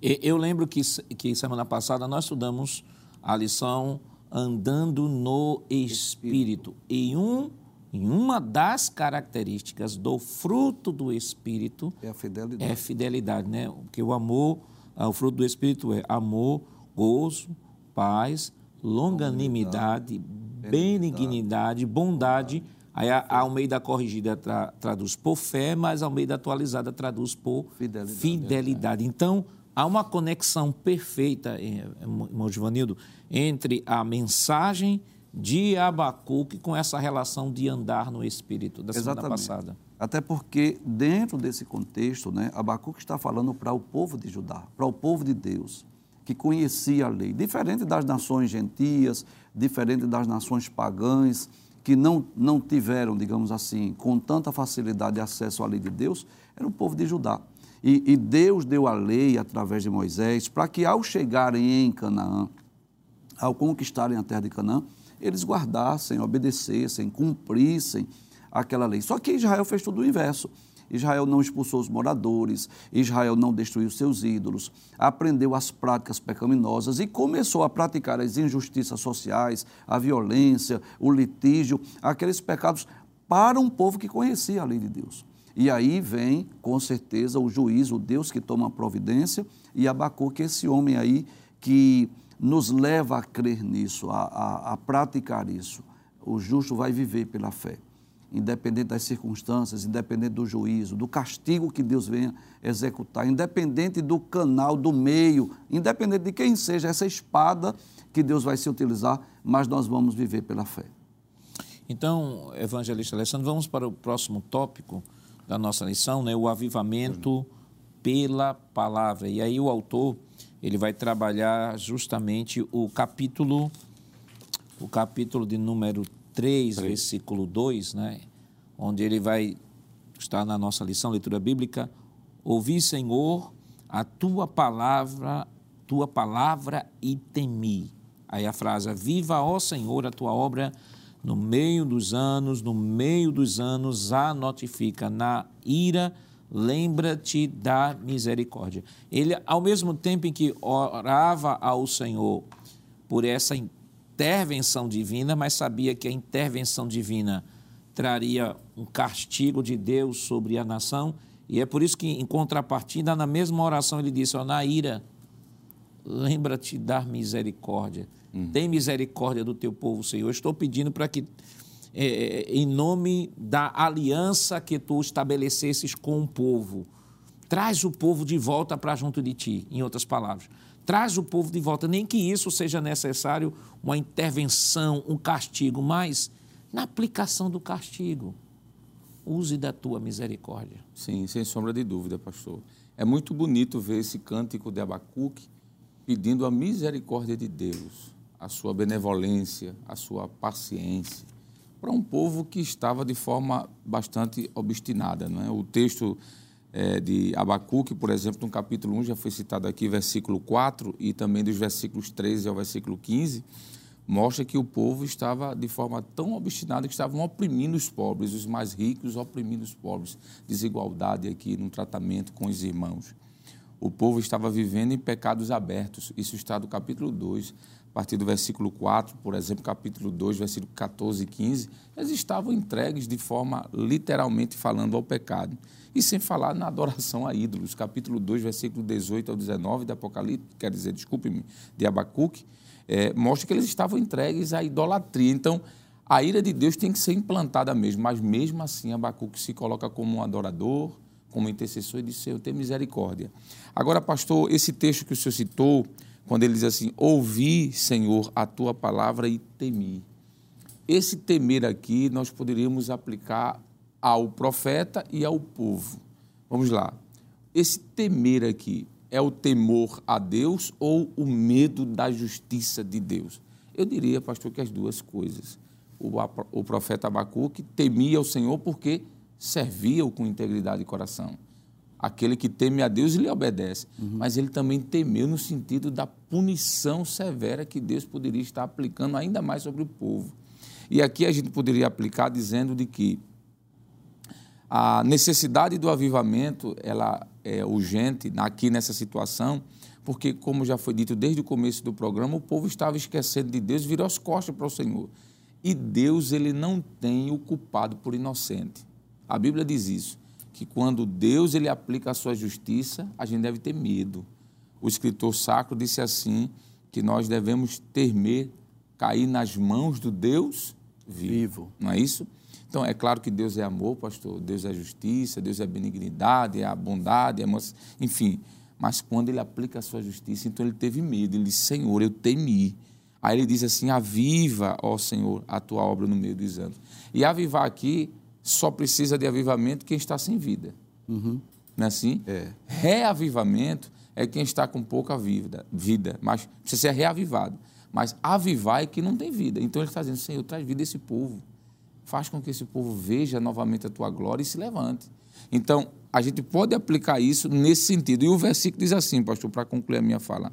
Eu lembro que, que semana passada nós estudamos a lição andando no Espírito. E um, em uma das características do fruto do Espírito é a fidelidade. É fidelidade, né? Porque o amor o fruto do Espírito é amor, gozo, paz, longanimidade, benignidade, bondade. Aí a, a Almeida corrigida tra, traduz por fé, mas a Almeida atualizada traduz por fidelidade. fidelidade. Então, há uma conexão perfeita, irmão Givanildo, entre a mensagem de Abacuque com essa relação de andar no Espírito da semana Exatamente. passada. Até porque, dentro desse contexto, né, Abacuque está falando para o povo de Judá, para o povo de Deus, que conhecia a lei, diferente das nações gentias, diferente das nações pagãs, que não, não tiveram, digamos assim, com tanta facilidade acesso à lei de Deus, era o povo de Judá. E, e Deus deu a lei através de Moisés para que, ao chegarem em Canaã, ao conquistarem a terra de Canaã, eles guardassem, obedecessem, cumprissem aquela lei. Só que Israel fez tudo o inverso. Israel não expulsou os moradores, Israel não destruiu seus ídolos, aprendeu as práticas pecaminosas e começou a praticar as injustiças sociais, a violência, o litígio, aqueles pecados para um povo que conhecia a lei de Deus. E aí vem, com certeza, o juiz, o Deus que toma a providência, e Abacuque, esse homem aí que nos leva a crer nisso, a, a, a praticar isso. O justo vai viver pela fé. Independente das circunstâncias, independente do juízo, do castigo que Deus venha executar, independente do canal, do meio, independente de quem seja essa espada que Deus vai se utilizar, mas nós vamos viver pela fé. Então, evangelista Alessandro, vamos para o próximo tópico da nossa lição, né? o avivamento pela palavra. E aí o autor, ele vai trabalhar justamente o capítulo o capítulo de número 3, 3. versículo 2, né? onde ele vai estar na nossa lição, leitura bíblica, ouvi, Senhor, a tua palavra, tua palavra e temi. Aí a frase, viva, ó Senhor, a tua obra no meio dos anos, no meio dos anos, a notifica na ira, lembra-te da misericórdia. Ele, ao mesmo tempo em que orava ao Senhor por essa intervenção divina, mas sabia que a intervenção divina traria um castigo de Deus sobre a nação, e é por isso que, em contrapartida, na mesma oração, ele disse: ó, na ira, lembra-te da misericórdia. Hum. Tem misericórdia do teu povo, Senhor. Eu estou pedindo para que, é, é, em nome da aliança que tu estabelecesses com o povo, traz o povo de volta para junto de ti, em outras palavras. Traz o povo de volta, nem que isso seja necessário uma intervenção, um castigo, mas na aplicação do castigo, use da tua misericórdia. Sim, sem sombra de dúvida, pastor. É muito bonito ver esse cântico de Abacuque pedindo a misericórdia de Deus a sua benevolência, a sua paciência, para um povo que estava de forma bastante obstinada. Não é? O texto é, de Abacuque, por exemplo, no capítulo 1, já foi citado aqui, versículo 4, e também dos versículos 13 ao versículo 15, mostra que o povo estava de forma tão obstinada que estavam oprimindo os pobres, os mais ricos oprimindo os pobres. Desigualdade aqui no tratamento com os irmãos. O povo estava vivendo em pecados abertos. Isso está no capítulo 2 a partir do versículo 4, por exemplo, capítulo 2, versículo 14 e 15, eles estavam entregues de forma literalmente falando ao pecado. E sem falar na adoração a ídolos, capítulo 2, versículo 18 ao 19 de Apocalipse, quer dizer, desculpe-me, de Abacuque, é, mostra que eles estavam entregues à idolatria. Então, a ira de Deus tem que ser implantada mesmo, mas mesmo assim Abacuque se coloca como um adorador, como intercessor e diz, Senhor, tem misericórdia. Agora, pastor, esse texto que o senhor citou, quando ele diz assim: Ouvi, Senhor, a tua palavra e temi. Esse temer aqui nós poderíamos aplicar ao profeta e ao povo. Vamos lá. Esse temer aqui é o temor a Deus ou o medo da justiça de Deus? Eu diria, pastor, que as duas coisas. O, profeta Abacuque temia o Senhor porque servia-o com integridade de coração aquele que teme a Deus lhe obedece. Uhum. Mas ele também temeu no sentido da punição severa que Deus poderia estar aplicando ainda mais sobre o povo. E aqui a gente poderia aplicar dizendo de que a necessidade do avivamento ela é urgente aqui nessa situação, porque como já foi dito desde o começo do programa, o povo estava esquecendo de Deus, virou as costas para o Senhor. E Deus ele não tem o culpado por inocente. A Bíblia diz isso que quando Deus ele aplica a sua justiça, a gente deve ter medo. O escritor sacro disse assim que nós devemos temer cair nas mãos do Deus vivo. vivo. Não é isso? Então, é claro que Deus é amor, pastor, Deus é justiça, Deus é benignidade, é a bondade, é enfim. Mas quando ele aplica a sua justiça, então ele teve medo, ele disse, Senhor, eu temi. Aí ele diz assim, aviva, ó Senhor, a tua obra no meio dos anos. E avivar aqui só precisa de avivamento quem está sem vida. Uhum. Não é assim? É. Reavivamento é quem está com pouca vida, vida, mas precisa ser reavivado. Mas avivar é que não tem vida. Então ele está dizendo, Senhor, traz vida a esse povo. Faz com que esse povo veja novamente a tua glória e se levante. Então, a gente pode aplicar isso nesse sentido. E o versículo diz assim, pastor, para concluir a minha fala.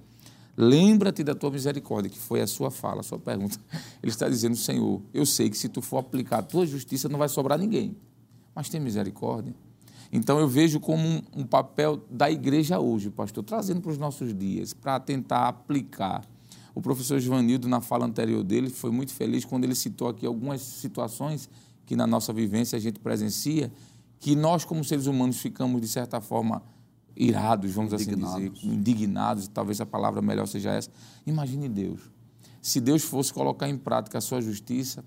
Lembra-te da tua misericórdia, que foi a sua fala, a sua pergunta. [laughs] Ele está dizendo, Senhor, eu sei que se tu for aplicar a tua justiça, não vai sobrar ninguém. Mas tem misericórdia. Então eu vejo como um, um papel da igreja hoje, pastor, trazendo para os nossos dias, para tentar aplicar. O professor Givanildo, na fala anterior dele, foi muito feliz quando ele citou aqui algumas situações que na nossa vivência a gente presencia, que nós, como seres humanos, ficamos, de certa forma, irados, vamos indignados. assim dizer, indignados, talvez a palavra melhor seja essa. Imagine Deus. Se Deus fosse colocar em prática a sua justiça,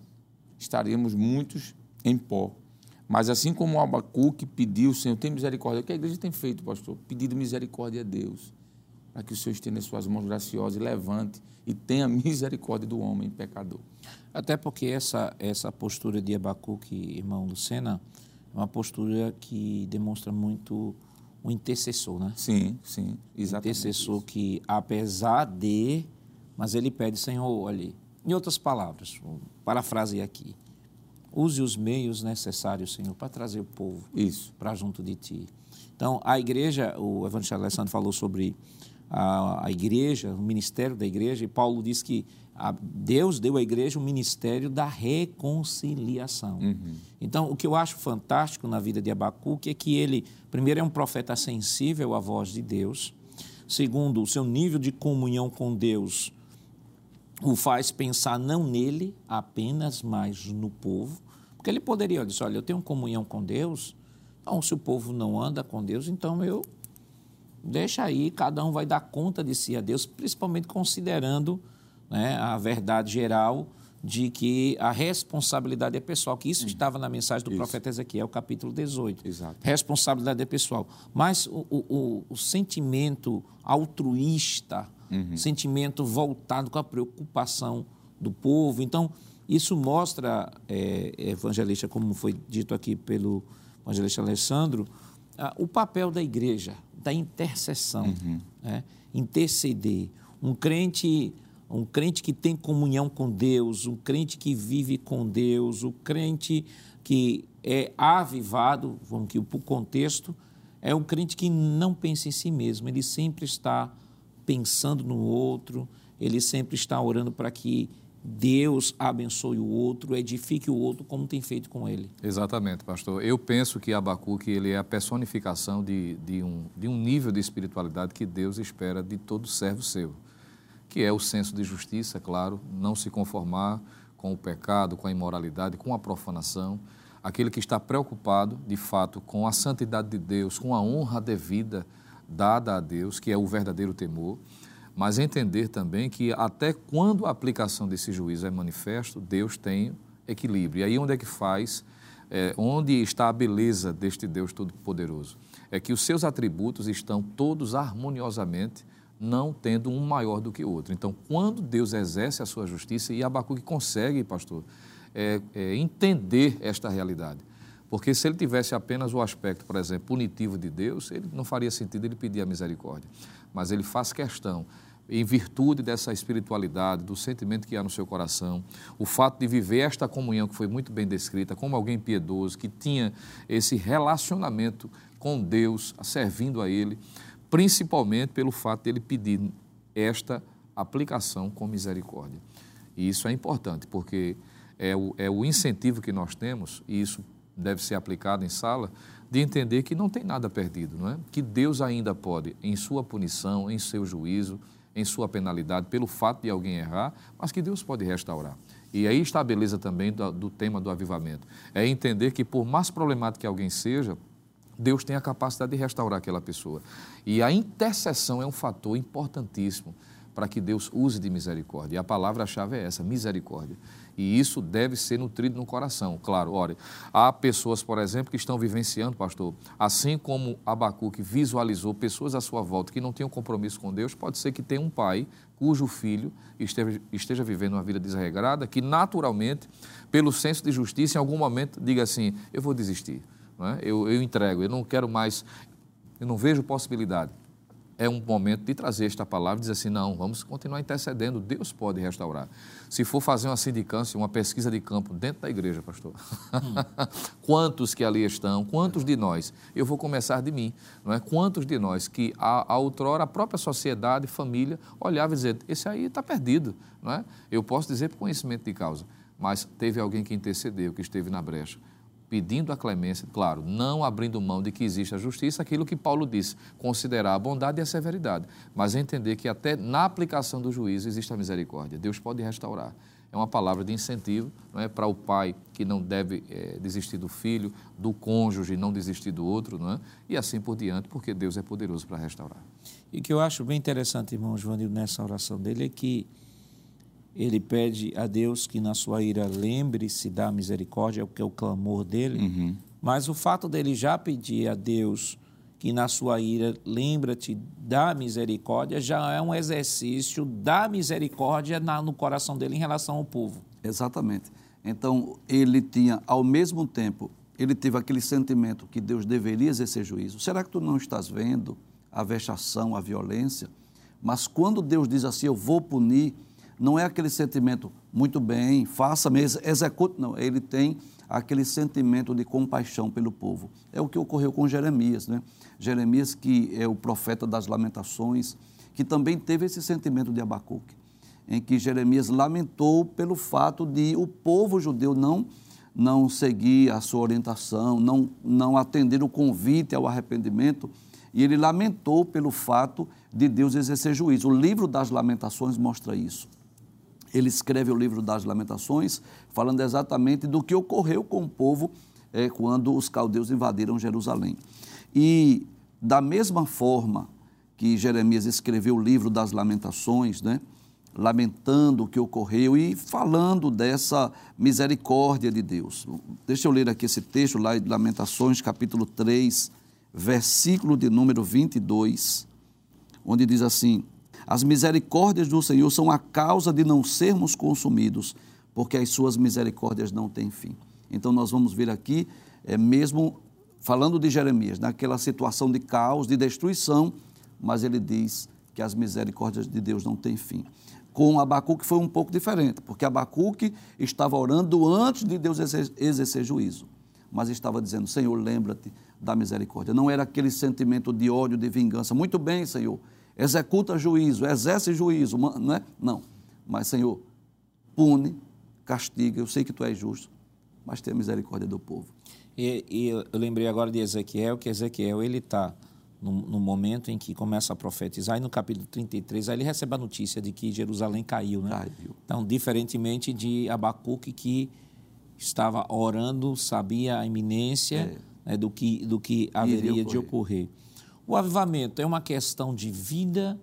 estaríamos muitos em pó. Mas assim como o Abacuque pediu, Senhor, tem misericórdia. O que a igreja tem feito, pastor? Pedido misericórdia a Deus. Para que o Senhor estenda suas mãos graciosas e levante e tenha misericórdia do homem pecador. Até porque essa, essa postura de Abacuque, irmão Lucena, é uma postura que demonstra muito um intercessor, né? Sim, sim, exatamente. Intercessor isso. que, apesar de, mas ele pede, Senhor, olhe. Em outras palavras, parafrasear aqui. Use os meios necessários, Senhor, para trazer o povo Isso. para junto de Ti. Então, a igreja, o evangelista Alessandro falou sobre a, a igreja, o ministério da igreja, e Paulo diz que Deus deu à igreja o ministério da reconciliação. Então, o que eu acho fantástico na vida de Abacuque é que ele, primeiro, é um profeta sensível à voz de Deus, segundo, o seu nível de comunhão com Deus o faz pensar não nele apenas, mas no povo. Porque ele poderia dizer, olha, eu tenho comunhão com Deus, então se o povo não anda com Deus, então eu deixa aí, cada um vai dar conta de si a Deus, principalmente considerando né, a verdade geral de que a responsabilidade é pessoal, que isso estava na mensagem do Isso. profeta Ezequiel, capítulo 18. Exato. Responsabilidade é pessoal. Mas o, o- o- sentimento altruísta, sentimento voltado com a preocupação do povo. Então, isso mostra, é, evangelista, como foi dito aqui pelo evangelista Alessandro, ah, o papel da igreja, da intercessão, né? interceder. Um crente, um crente que tem comunhão com Deus, um crente que vive com Deus, o crente que é avivado, vamos que o contexto, é um crente que não pensa em si mesmo, ele sempre está pensando no outro, ele sempre está orando para que Deus abençoe o outro, edifique o outro como tem feito com ele. Exatamente, pastor. Eu penso que Abacuque ele é a personificação de, de, um, de um nível de espiritualidade que Deus espera de todo servo seu, que é o senso de justiça, claro, não se conformar com o pecado, com a imoralidade, com a profanação, aquele que está preocupado, de fato, com a santidade de Deus, com a honra devida dada a Deus, que é o verdadeiro temor, mas entender também que até quando a aplicação desse juízo é manifesto, Deus tem equilíbrio. E aí onde é que faz, é, onde está a beleza deste Deus Todo-Poderoso? É que os seus atributos estão todos harmoniosamente, não tendo um maior do que o outro. Então, quando Deus exerce a sua justiça, e Abacuque consegue, pastor, é, é, entender esta realidade. Porque se ele tivesse apenas o aspecto, por exemplo, punitivo de Deus, ele não faria sentido ele pedir a misericórdia. Mas ele faz questão, em virtude dessa espiritualidade, do sentimento que há no seu coração, o fato de viver esta comunhão que foi muito bem descrita, como alguém piedoso, que tinha esse relacionamento com Deus, servindo a Ele, principalmente pelo fato de ele pedir esta aplicação com misericórdia. E isso é importante, porque é o, é o incentivo que nós temos, e isso deve ser aplicado em sala, de entender que não tem nada perdido, não é? Que Deus ainda pode, em sua punição, em seu juízo, em sua penalidade, pelo fato de alguém errar, mas que Deus pode restaurar. E aí está a beleza também do, do tema do avivamento. É entender que, por mais problemático que alguém seja, Deus tem a capacidade de restaurar aquela pessoa. E a intercessão é um fator importantíssimo para que Deus use de misericórdia. E a palavra-chave é essa, misericórdia. E isso deve ser nutrido no coração. Claro, olha, há pessoas, por exemplo, que estão vivenciando, pastor, assim como Abacuque visualizou pessoas à sua volta que não tinham compromisso com Deus, pode ser que tenha um pai cujo filho esteja, esteja vivendo uma vida desregrada, que naturalmente, pelo senso de justiça, em algum momento diga assim, eu vou desistir, é? eu, eu entrego, eu não quero mais, eu não vejo possibilidade é um momento de trazer esta palavra e dizer assim, não, vamos continuar intercedendo, Deus pode restaurar. Se for fazer uma sindicância, uma pesquisa de campo dentro da igreja, pastor, [laughs] quantos que ali estão, quantos de nós, eu vou começar de mim, não é? Quantos de nós que a, a outrora a própria sociedade, família, olhava e dizia, esse aí está perdido, não é? Eu posso dizer por conhecimento de causa, mas teve alguém que intercedeu, que esteve na brecha pedindo a clemência, claro, não abrindo mão de que existe a justiça, aquilo que Paulo disse, considerar a bondade e a severidade, mas entender que até na aplicação do juízo existe a misericórdia. Deus pode restaurar. É uma palavra de incentivo não é, para o pai que não deve é, desistir do filho, do cônjuge não desistir do outro, não é? e assim por diante, porque Deus é poderoso para restaurar. E que eu acho bem interessante, irmão Joanil, nessa oração dele é que ele pede a Deus que na sua ira lembre-se da misericórdia, que é o clamor dele. Uhum. Mas o fato dele já pedir a Deus que na sua ira lembra-te da misericórdia já é um exercício da misericórdia na, no coração dele em relação ao povo. Exatamente. Então, ele tinha, ao mesmo tempo, ele teve aquele sentimento que Deus deveria exercer juízo. Será que tu não estás vendo a vexação, a violência? Mas quando Deus diz assim, eu vou punir, não é aquele sentimento, muito bem, faça mesmo, execute. Não, ele tem aquele sentimento de compaixão pelo povo. É o que ocorreu com Jeremias, né? Jeremias, que é o profeta das lamentações, que também teve esse sentimento de Abacuque, em que Jeremias lamentou pelo fato de o povo judeu não não seguir a sua orientação, não, não atender o convite ao arrependimento, e ele lamentou pelo fato de Deus exercer juízo. O livro das Lamentações mostra isso. Ele escreve o livro das Lamentações falando exatamente do que ocorreu com o povo é, quando os caldeus invadiram Jerusalém. E da mesma forma que Jeremias escreveu o livro das Lamentações, né? lamentando o que ocorreu e falando dessa misericórdia de Deus. Deixa eu ler aqui esse texto lá de Lamentações, capítulo 3, versículo de número 22, onde diz assim: As misericórdias do Senhor são a causa de não sermos consumidos, porque as suas misericórdias não têm fim. Então nós vamos ver aqui, é mesmo falando de Jeremias, naquela situação de caos, de destruição, mas ele diz que as misericórdias de Deus não têm fim com Abacuque foi um pouco diferente, porque Abacuque estava orando antes de Deus exercer juízo, mas estava dizendo: Senhor, lembra-te da misericórdia. Não era aquele sentimento de ódio, de vingança. Muito bem, Senhor, executa juízo, exerce juízo, não é? Não. Mas, Senhor, pune, castiga. Eu sei que tu és justo, mas tenha misericórdia do povo. E, e eu lembrei agora de Ezequiel, que Ezequiel ele está no, no, momento em que começa a profetizar, e no capítulo 33, aí ele recebe a notícia de que Jerusalém caiu. Né? Caiu. Então, diferentemente de Abacuque, que estava orando, sabia a iminência é. né, do, que, do que haveria ocorrer. de ocorrer. O avivamento é uma questão de vida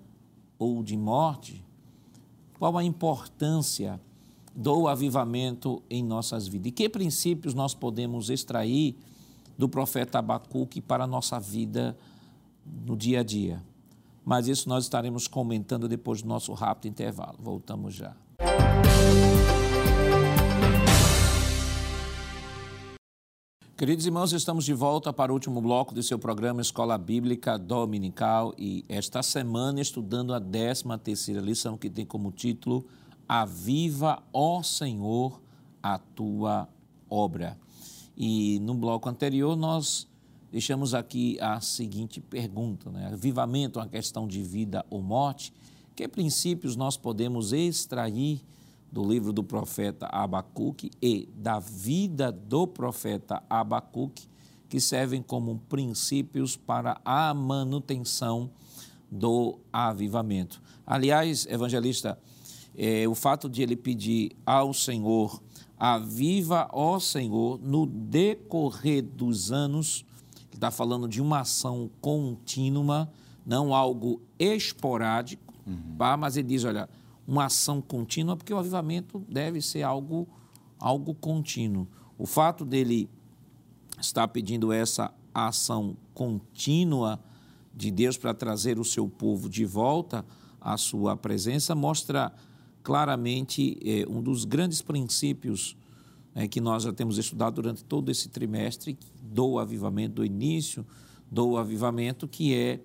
ou de morte? Qual a importância do avivamento em nossas vidas? E que princípios nós podemos extrair do profeta Abacuque para a nossa vida no dia a dia. Mas isso nós estaremos comentando depois do nosso rápido intervalo. Voltamos já. Queridos irmãos, estamos de volta para o último bloco do seu programa Escola Bíblica Dominical e esta semana estudando a 13 terceira lição que tem como título Aviva, ó Senhor, a tua obra. E no bloco anterior nós deixamos aqui a seguinte pergunta: né? avivamento é uma questão de vida ou morte? Que princípios nós podemos extrair do livro do profeta Abacuque e da vida do profeta Abacuque, que servem como princípios para a manutenção do avivamento? Aliás, evangelista, é, o fato de ele pedir ao Senhor, aviva, ó Senhor, no decorrer dos anos, está falando de uma ação contínua, não algo esporádico, uhum. tá? mas ele diz, olha, uma ação contínua, porque o avivamento deve ser algo, algo contínuo. O fato dele estar pedindo essa ação contínua de Deus para trazer o seu povo de volta à sua presença mostra claramente eh, um dos grandes princípios é, que nós já temos estudado durante todo esse trimestre do avivamento, do início do avivamento, que é,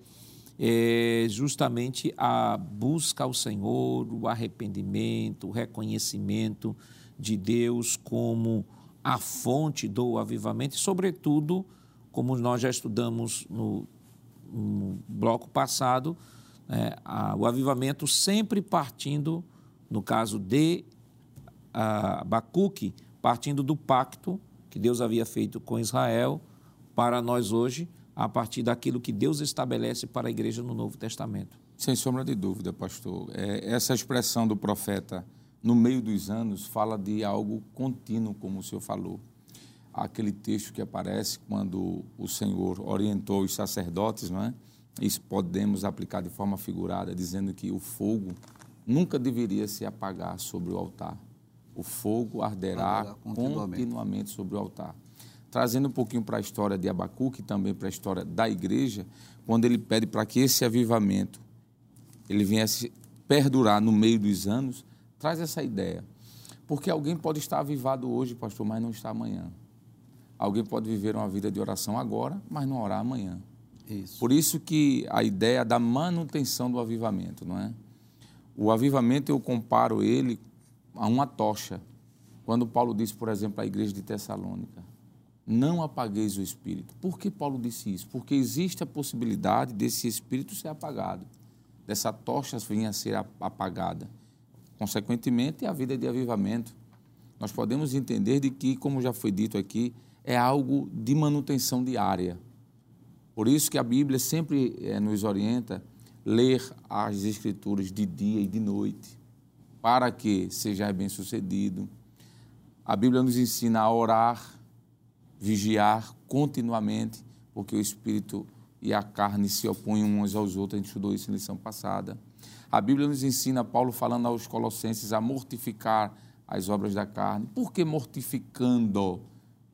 é justamente a busca ao Senhor, o arrependimento, o reconhecimento de Deus como a fonte do avivamento e, sobretudo, como nós já estudamos no, no bloco passado, é, a, o avivamento sempre partindo, no caso de Abacuque, partindo do pacto que Deus havia feito com Israel para nós hoje, a partir daquilo que Deus estabelece para a igreja no Novo Testamento. Sem sombra de dúvida, pastor. É, essa expressão do profeta no meio dos anos fala de algo contínuo, como o senhor falou. Aquele texto que aparece quando o Senhor orientou os sacerdotes, não é? Isso podemos aplicar de forma figurada, dizendo que o fogo nunca deveria se apagar sobre o altar. O fogo arderá, Arderá continuamente. continuamente sobre o altar. Trazendo um pouquinho para a história de Abacuque e também para a história da igreja, quando ele pede para que esse avivamento ele viesse perdurar no meio dos anos, traz essa ideia. Porque alguém pode estar avivado hoje, pastor, mas não está amanhã. Alguém pode viver uma vida de oração agora, mas não orar amanhã. Isso. Por isso que a ideia da manutenção do avivamento, não é? O avivamento eu comparo ele a uma tocha. Quando Paulo disse, por exemplo, à igreja de Tessalônica, não apagueis o espírito. Por que Paulo disse isso? Porque existe a possibilidade desse espírito ser apagado, dessa tocha vir a ser apagada. Consequentemente, a vida de avivamento. Nós podemos entender de que, como já foi dito aqui, é algo de manutenção diária. Por isso que a Bíblia sempre eh, nos orienta ler as Escrituras de dia e de noite, para que seja bem sucedido. A Bíblia nos ensina a orar, vigiar continuamente, porque o Espírito e a carne se opõem uns aos outros, a gente estudou isso em lição passada. A Bíblia nos ensina, Paulo falando aos Colossenses, a mortificar as obras da carne. Por que mortificando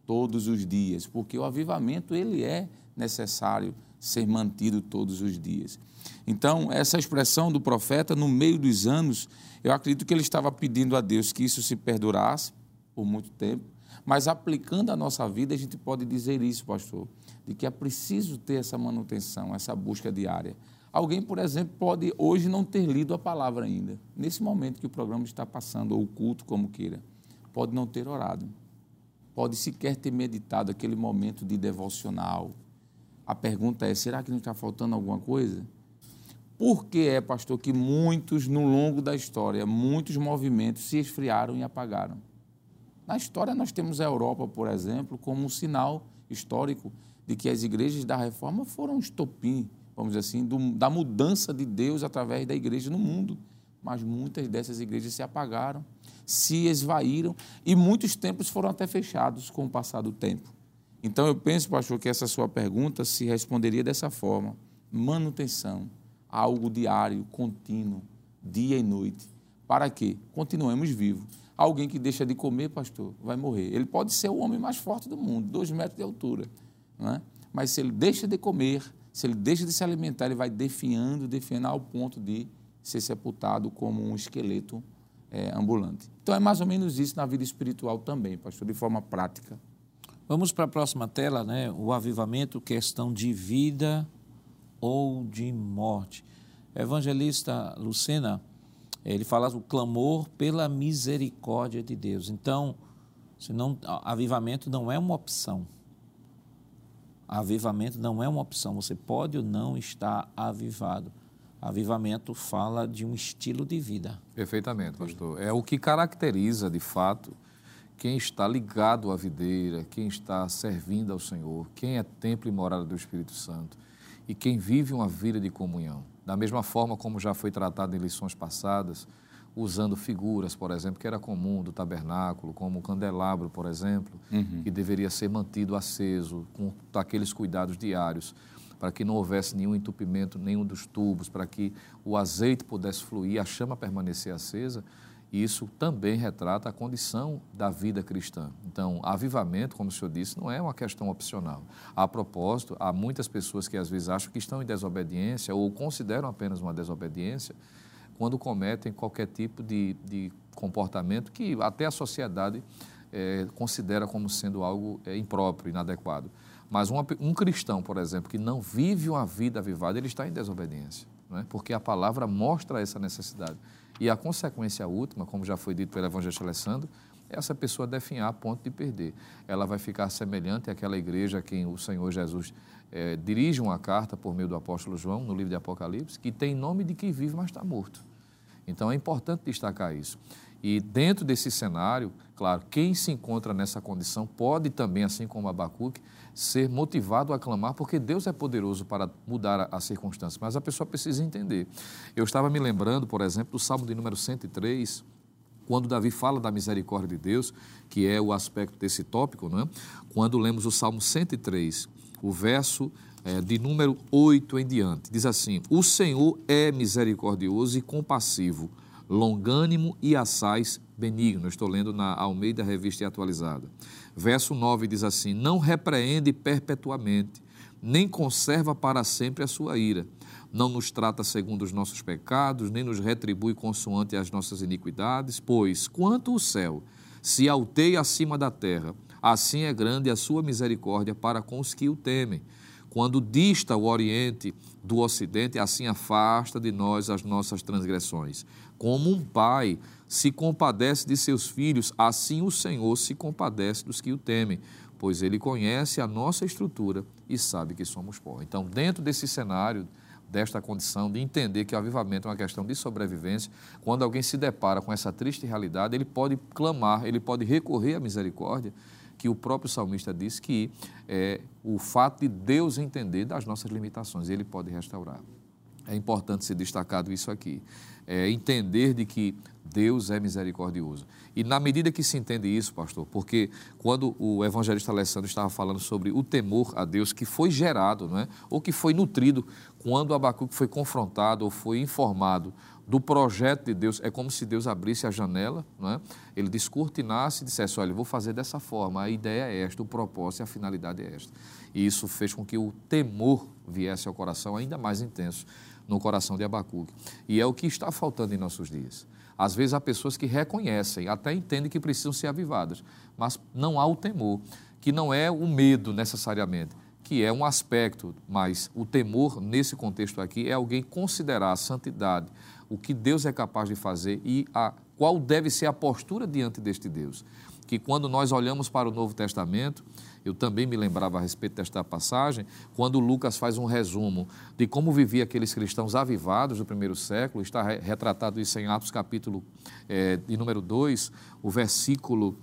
todos os dias? Porque o avivamento, ele é necessário ser mantido todos os dias. Então, essa expressão do profeta, no meio dos anos, eu acredito que ele estava pedindo a Deus que isso se perdurasse por muito tempo, mas aplicando a nossa vida, a gente pode dizer isso, pastor, de que é preciso ter essa manutenção, essa busca diária. Alguém, por exemplo, pode hoje não ter lido a palavra ainda, nesse momento que o programa está passando, ou o culto, como queira, pode não ter orado, pode sequer ter meditado aquele momento de devocional. A pergunta é: será que não está faltando alguma coisa? Por que é, pastor, que muitos, no longo da história, muitos movimentos se esfriaram e apagaram? Na história, nós temos a Europa, por exemplo, como um sinal histórico de que as igrejas da reforma foram um estopim, vamos dizer assim, do, da mudança de Deus através da igreja no mundo. Mas muitas dessas igrejas se apagaram, se esvaíram e muitos templos foram até fechados com o passar do tempo. Então, eu penso, pastor, que essa sua pergunta se responderia dessa forma: manutenção, algo diário, contínuo, dia e noite. Para que continuemos vivos. Alguém que deixa de comer, pastor, vai morrer. Ele pode ser o homem mais forte do mundo, dois metros de altura. Não é? Mas se ele deixa de comer, se ele deixa de se alimentar, ele vai definhando, definhando ao ponto de ser sepultado como um esqueleto é, ambulante. Então é mais ou menos isso na vida espiritual também, pastor, de forma prática. Vamos para a próxima tela, né? O avivamento, questão de vida ou de morte. Evangelista Lucena, ele fala o clamor pela misericórdia de Deus. Então, senão, avivamento não é uma opção. Avivamento não é uma opção. Você pode ou não estar avivado. Avivamento fala de um estilo de vida. Perfeitamente, pastor. É o que caracteriza, de fato, quem está ligado à videira, quem está servindo ao Senhor, quem é templo e morada do Espírito Santo e quem vive uma vida de comunhão. Da mesma forma como já foi tratado em lições passadas, usando figuras, por exemplo, que era comum do tabernáculo, como o candelabro, por exemplo, uhum. que deveria ser mantido aceso, com aqueles cuidados diários, para que não houvesse nenhum entupimento, nenhum dos tubos, para que o azeite pudesse fluir, a chama permanecer acesa. Isso também retrata a condição da vida cristã. Então, avivamento, como o senhor disse, não é uma questão opcional. A propósito, há muitas pessoas que às vezes acham que estão em desobediência ou consideram apenas uma desobediência quando cometem qualquer tipo de, de comportamento que até a sociedade é, considera como sendo algo é, impróprio, inadequado. Mas uma, um cristão, por exemplo, que não vive uma vida avivada, ele está em desobediência, né? porque a palavra mostra essa necessidade. E a consequência última, como já foi dito pelo evangelista Alessandro, é essa pessoa definhar a ponto de perder. Ela vai ficar semelhante àquela igreja a quem o Senhor Jesus é, dirige uma carta por meio do apóstolo João, no livro de Apocalipse, que tem nome de quem vive, mas está morto. Então é importante destacar isso. E dentro desse cenário, claro, quem se encontra nessa condição pode também, assim como Abacuque, ser motivado a clamar, porque Deus é poderoso para mudar as circunstâncias, mas a pessoa precisa entender. Eu estava me lembrando, por exemplo, do Salmo de número 103, quando Davi fala da misericórdia de Deus, que é o aspecto desse tópico, não é? quando lemos o Salmo 103, o verso é, de número 8 em diante, diz assim: O Senhor é misericordioso e compassivo, longânimo e assaz benigno. Estou lendo na Almeida Revista Atualizada. Verso 9 diz assim: Não repreende perpetuamente, nem conserva para sempre a sua ira. Não nos trata segundo os nossos pecados, nem nos retribui consoante as nossas iniquidades, pois, quanto o céu se alteia acima da terra, assim é grande a sua misericórdia para com os que o temem. Quando dista o Oriente do Ocidente, assim afasta de nós as nossas transgressões. Como um pai se compadece de seus filhos, assim o Senhor se compadece dos que o temem, pois ele conhece a nossa estrutura e sabe que somos pó. Então, dentro desse cenário, desta condição de entender que o avivamento é uma questão de sobrevivência, quando alguém se depara com essa triste realidade, ele pode clamar, ele pode recorrer à misericórdia, que o próprio salmista diz que é o fato de Deus entender das nossas limitações, ele pode restaurar. É importante ser destacado isso aqui. É entender de que Deus é misericordioso. E na medida que se entende isso, pastor, porque quando o evangelista Alessandro estava falando sobre o temor a Deus que foi gerado, não é? ou que foi nutrido quando Abacuque foi confrontado ou foi informado do projeto de Deus, é como se Deus abrisse a janela, não é? ele descortinasse e dissesse, olha, vou fazer dessa forma, a ideia é esta, o propósito e a finalidade é esta. E isso fez com que o temor viesse ao coração ainda mais intenso no coração de Abacuque. E é o que está faltando em nossos dias. Às vezes há pessoas que reconhecem, até entendem que precisam ser avivadas, mas não há o temor, que não é o medo necessariamente, que é um aspecto, mas o temor nesse contexto aqui é alguém considerar a santidade, o que Deus é capaz de fazer e a qual deve ser a postura diante deste Deus. Que quando nós olhamos para o Novo Testamento, eu também me lembrava a respeito desta passagem, quando Lucas faz um resumo de como viviam aqueles cristãos avivados do primeiro século, está retratado isso em Atos capítulo é, de número 2, o versículo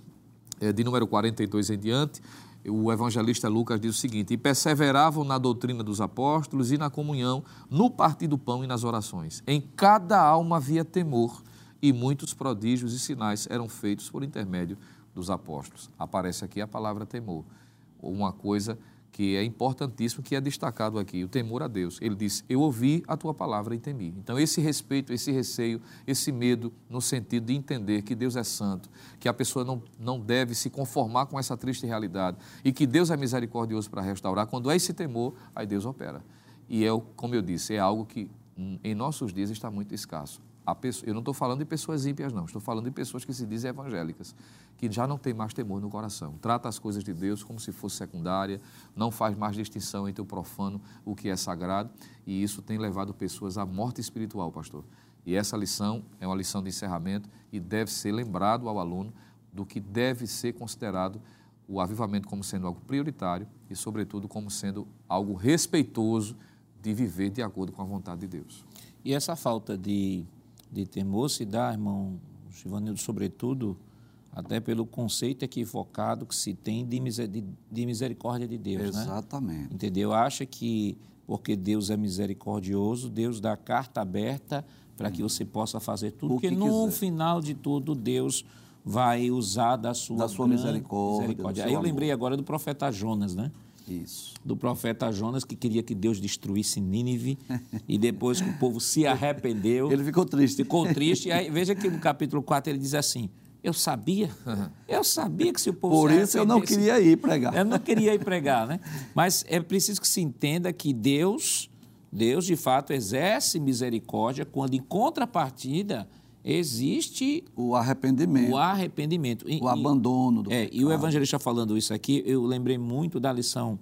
é, de número 42 em diante, o evangelista Lucas diz o seguinte: E perseveravam na doutrina dos apóstolos e na comunhão, no partir do pão e nas orações. Em cada alma havia temor, e muitos prodígios e sinais eram feitos por intermédio dos apóstolos. Aparece aqui a palavra temor uma coisa que é importantíssimo, que é destacado aqui, o temor a Deus. Ele diz: Eu ouvi a tua palavra e temi. Então, esse respeito, esse receio, esse medo, no sentido de entender que Deus é santo, que a pessoa não, não deve se conformar com essa triste realidade e que Deus é misericordioso para restaurar, quando é esse temor, aí Deus opera. E é, como eu disse, é algo que hum, em nossos dias está muito escasso. Pessoa, eu não estou falando de pessoas ímpias, não. Estou falando de pessoas que se dizem evangélicas, que já não têm mais temor no coração. Trata as coisas de Deus como se fosse secundária, não faz mais distinção entre o profano e o que é sagrado, e isso tem levado pessoas à morte espiritual, pastor. E essa lição é uma lição de encerramento e deve ser lembrado ao aluno do que deve ser considerado o avivamento como sendo algo prioritário e, sobretudo, como sendo algo respeitoso de viver de acordo com a vontade de Deus. E essa falta de de temor se dá, irmão Givanildo, sobretudo, até pelo conceito equivocado que se tem de, misericórdia de Deus. Né? Exatamente. Né? Entendeu? Acha que porque Deus é misericordioso, Deus dá carta aberta para que você possa fazer tudo, porque no quiser. final de tudo Deus vai usar da sua, da sua misericórdia. misericórdia. Aí eu lembrei agora do profeta Jonas, né? Isso. Do profeta Jonas, que queria que Deus destruísse Nínive, [laughs] e depois que o povo se arrependeu. Ele ficou triste. Ficou triste. E aí, veja que no capítulo 4 ele diz assim: Eu sabia, [laughs] eu sabia que se o povo Por isso eu não queria ir pregar. Eu não queria ir pregar, né? Mas é preciso que se entenda que Deus, Deus de fato exerce misericórdia quando, em contrapartida, existe o arrependimento. O arrependimento. O e, abandono do é, E o evangelista falando isso aqui, eu lembrei muito da lição,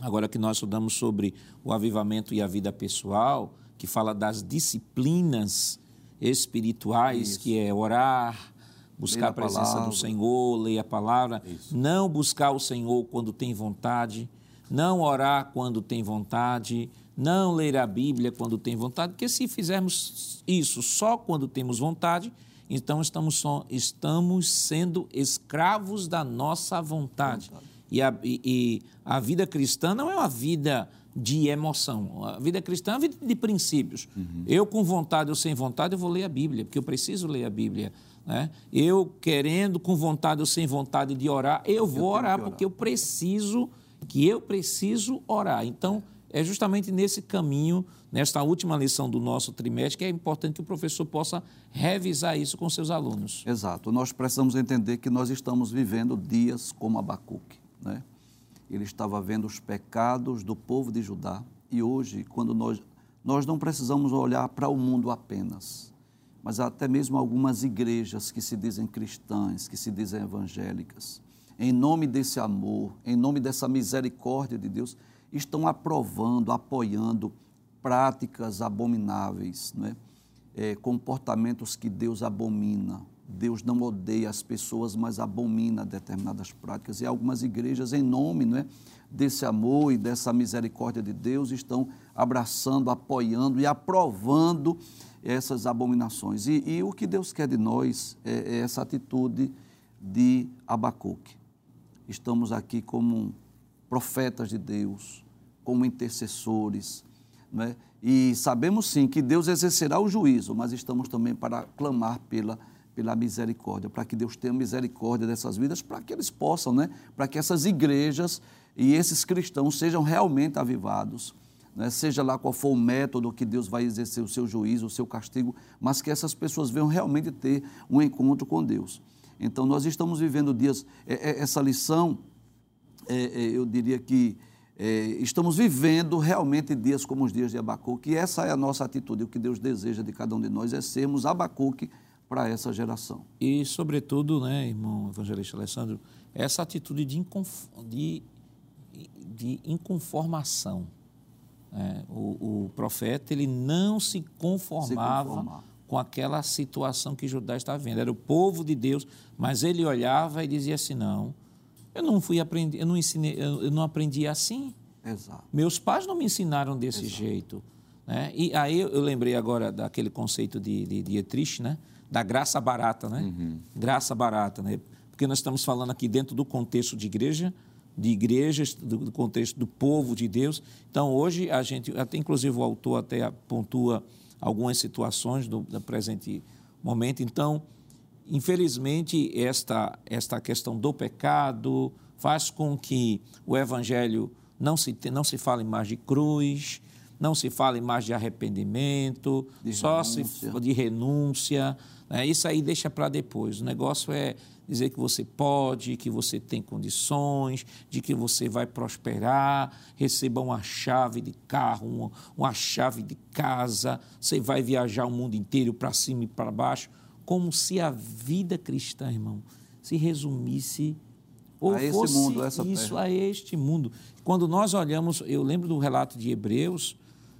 agora que nós estudamos sobre o avivamento e a vida pessoal, que fala das disciplinas espirituais, isso. que é orar, buscar a, presença palavra. do Senhor, ler a palavra, isso. não buscar o Senhor quando tem vontade, não orar quando tem vontade, não ler a Bíblia quando tem vontade, porque se fizermos isso só quando temos vontade, então estamos, só, estamos sendo escravos da nossa vontade. vontade. E, a, e, e a vida cristã não é uma vida de emoção. A vida cristã é uma vida de princípios. Uhum. Eu, com vontade ou sem vontade, eu vou ler a Bíblia, porque eu preciso ler a Bíblia. Né? Eu, querendo, com vontade ou sem vontade de orar, eu vou eu orar, orar, porque eu preciso, que eu preciso orar. Então, é justamente nesse caminho, nesta última lição do nosso trimestre, que é importante que o professor possa revisar isso com seus alunos. Exato. Nós precisamos entender que nós estamos vivendo dias como Abacuque. Né? Ele estava vendo os pecados do povo de Judá e hoje, quando nós, nós não precisamos olhar para o mundo apenas, mas até mesmo algumas igrejas que se dizem cristãs, que se dizem evangélicas, em nome desse amor, em nome dessa misericórdia de Deus, estão aprovando, apoiando práticas abomináveis, né? É, comportamentos que Deus abomina. Deus não odeia as pessoas, mas abomina determinadas práticas. E algumas igrejas, em nome né, desse amor e dessa misericórdia de Deus, estão abraçando, apoiando e aprovando essas abominações. E, e o que Deus quer de nós é, é essa atitude de Abacuque. Estamos aqui como profetas de Deus, como intercessores, né? e sabemos sim que Deus exercerá o juízo, mas estamos também para clamar pela, pela misericórdia, para que Deus tenha misericórdia dessas vidas, para que eles possam, né? para que essas igrejas e esses cristãos sejam realmente avivados. Né? Seja lá qual for o método que Deus vai exercer o seu juízo, o seu castigo, mas que essas pessoas venham realmente ter um encontro com Deus. Então, nós estamos vivendo dias, é, é, essa lição é, é, eu diria que é, estamos vivendo realmente dias como os dias de Abacuque, e essa é a nossa atitude. O que Deus deseja de cada um de nós é sermos Abacuque para essa geração. E, sobretudo, né, irmão evangelista Alessandro, essa atitude de, inconf... de, de inconformação. É, o, o, profeta ele não se conformava se com aquela situação que Judá estava vendo. Era o povo de Deus, mas ele olhava e dizia assim: não eu não fui aprender, eu não ensinei, eu não aprendi assim. Exato. Meus pais não me ensinaram desse Exato. jeito. Né? E aí eu lembrei agora daquele conceito de, de Dietrich, né? da graça barata, né? Uhum. Graça barata, né? Porque nós estamos falando aqui dentro do contexto de igreja, de igrejas, do, contexto do povo de Deus. Então, hoje, a gente, até inclusive o autor até pontua algumas situações do, do presente momento. Então, infelizmente, esta, esta questão do pecado faz com que o evangelho não se, não se fale mais de cruz, não se fale mais de arrependimento, de só renúncia. se de renúncia. Né? Isso aí deixa para depois. O negócio é dizer que você pode, que você tem condições, de que você vai prosperar, receba uma chave de carro, uma, uma chave de casa, você vai viajar o mundo inteiro para cima e para baixo como se a vida cristã, irmão, se resumisse ou a fosse mundo, isso terra. a este mundo. Quando nós olhamos, eu lembro do relato de Hebreus,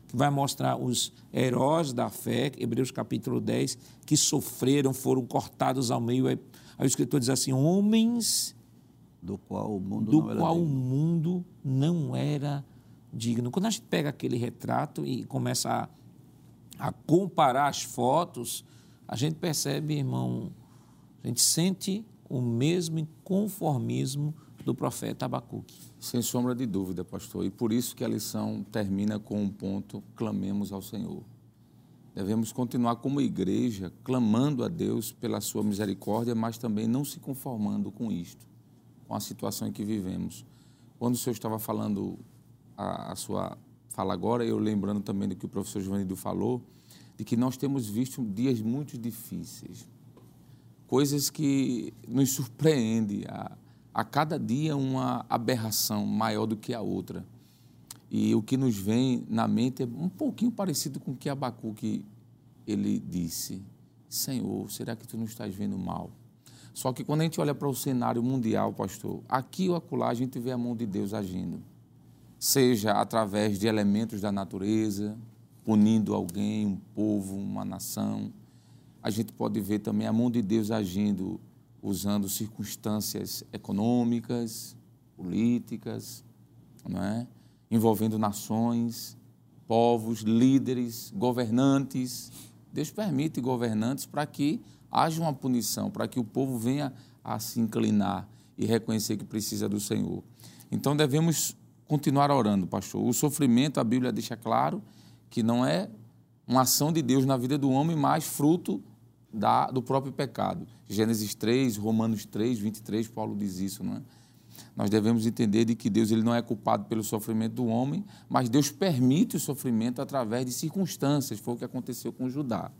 que vai mostrar os heróis da fé, Hebreus capítulo 10, que sofreram, foram cortados ao meio. Aí, o escritor diz assim: homens do qual o mundo do não era qual digno. o mundo não era digno. Quando a gente pega aquele retrato e começa a, a comparar as fotos, a gente percebe, irmão, a gente sente o mesmo inconformismo do profeta Abacuque. Sem sombra de dúvida, pastor. E por isso que a lição termina com um ponto: clamemos ao Senhor. Devemos continuar como igreja, clamando a Deus pela sua misericórdia, mas também não se conformando com isto, com a situação em que vivemos. Quando o senhor estava falando a, a sua fala agora, eu lembrando também do que o professor Joanildo falou, de que nós temos visto dias muito difíceis, coisas que nos surpreendem. A, a cada dia uma aberração maior do que a outra. E o que nos vem na mente é um pouquinho parecido com o que Abacuque ele disse: Senhor, será que tu não estás vendo mal? Só que quando a gente olha para o cenário mundial, pastor, aqui ou acolá a gente vê a mão de Deus agindo. Seja através de elementos da natureza, punindo alguém, um povo, uma nação. A gente pode ver também a mão de Deus agindo usando circunstâncias econômicas, políticas, não é? Envolvendo nações, povos, líderes, governantes. Deus permite governantes para que haja uma punição, para que o povo venha a se inclinar e reconhecer que precisa do Senhor. Então devemos continuar orando, pastor. O sofrimento, a Bíblia deixa claro, que não é uma ação de Deus na vida do homem, mas fruto da, do próprio pecado. Gênesis 3, Romanos 3, 23, Paulo diz isso, não é? Nós devemos entender de que Deus ele não é culpado pelo sofrimento do homem, mas Deus permite o sofrimento através de circunstâncias, foi o que aconteceu com Judá.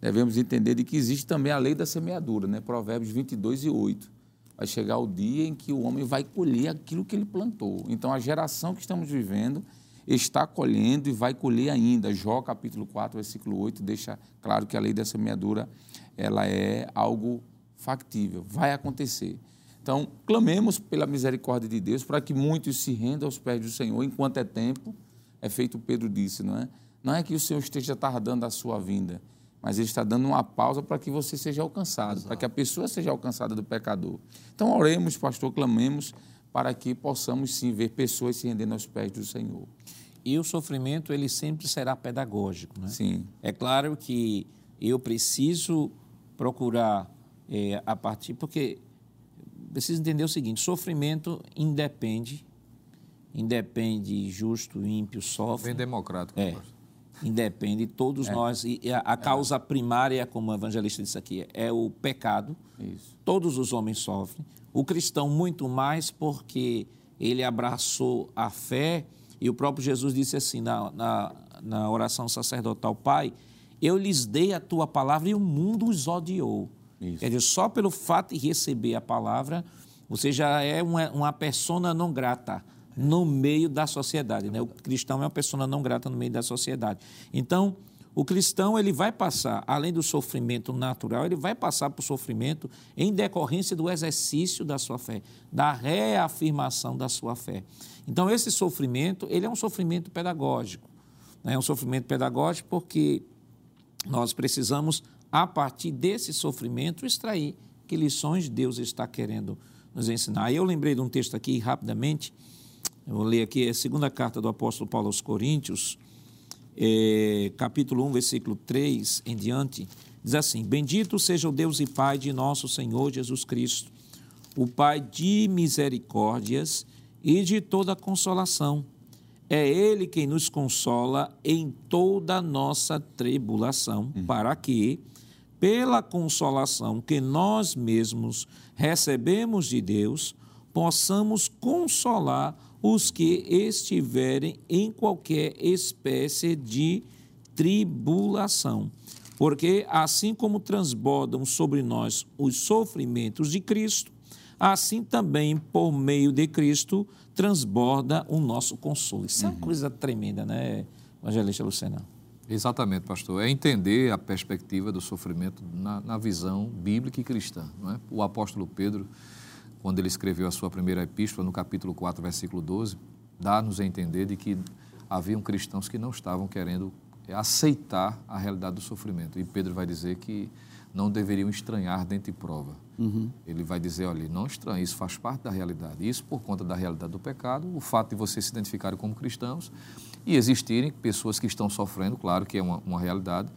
Devemos entender de que existe também a lei da semeadura, né? Provérbios 22 e 8. Vai chegar o dia em que o homem vai colher aquilo que ele plantou. Então, a geração que estamos vivendo está colhendo e vai colher ainda. Jó, capítulo 4, versículo 8, deixa claro que a lei da semeadura ela é algo factível, vai acontecer. Então, clamemos pela misericórdia de Deus para que muitos se rendam aos pés do Senhor enquanto é tempo. É feito Pedro disse, não é? Não é que o Senhor esteja tardando a sua vinda, mas Ele está dando uma pausa para que você seja alcançado, Exato. para que a pessoa seja alcançada do pecador. Então, oremos, pastor, clamemos para que possamos sim ver pessoas se rendendo aos pés do Senhor. E o sofrimento, ele sempre será pedagógico, né? Sim. É claro que eu preciso procurar é, a partir. Porque precisa entender o seguinte: sofrimento independe, independe justo, ímpio, sofre. Bem democrático. É. Independe, todos é. nós. E a, a causa é. primária, como o evangelista disse aqui, é o pecado. Isso. Todos os homens sofrem. O cristão, muito mais, porque ele abraçou a fé. E o próprio Jesus disse assim na, na, na oração sacerdotal: Pai, eu lhes dei a tua palavra e o mundo os odiou. Isso. Quer dizer, só pelo fato de receber a palavra, você já é uma, uma persona não grata no meio da sociedade. Né? O cristão é uma persona não grata no meio da sociedade. Então, o cristão ele vai passar, além do sofrimento natural, ele vai passar por sofrimento em decorrência do exercício da sua fé, da reafirmação da sua fé. Então, esse sofrimento, ele é um sofrimento pedagógico. Né? É um sofrimento pedagógico porque nós precisamos a partir desse sofrimento, extrair que lições Deus está querendo nos ensinar. Eu lembrei de um texto aqui rapidamente, eu vou ler aqui, é a segunda carta do apóstolo Paulo aos Coríntios, é, capítulo 1, versículo 3 em diante, diz assim: Bendito seja o Deus e Pai de nosso Senhor Jesus Cristo, o Pai de misericórdias e de toda consolação é Ele quem nos consola em toda nossa tribulação, uhum. para que, pela consolação que nós mesmos recebemos de Deus, possamos consolar os que estiverem em qualquer espécie de tribulação. Porque assim como transbordam sobre nós os sofrimentos de Cristo, assim também por meio de Cristo transborda o nosso consolo. Isso é uma uhum. coisa tremenda, né, Evangelista Lucena? Exatamente, pastor. É entender a perspectiva do sofrimento na, na, visão bíblica e cristã. É? O apóstolo Pedro, quando ele escreveu a sua primeira epístola, no capítulo 4, versículo 12, dá-nos a entender de que haviam cristãos que não estavam querendo aceitar a realidade do sofrimento. E Pedro vai dizer que não deveriam estranhar dentro de prova. Uhum. Ele vai dizer, olha, não estranhe, isso faz parte da realidade. Isso por conta da realidade do pecado, o fato de vocês se identificarem como cristãos e existirem pessoas que estão sofrendo, claro que é uma, uma realidade,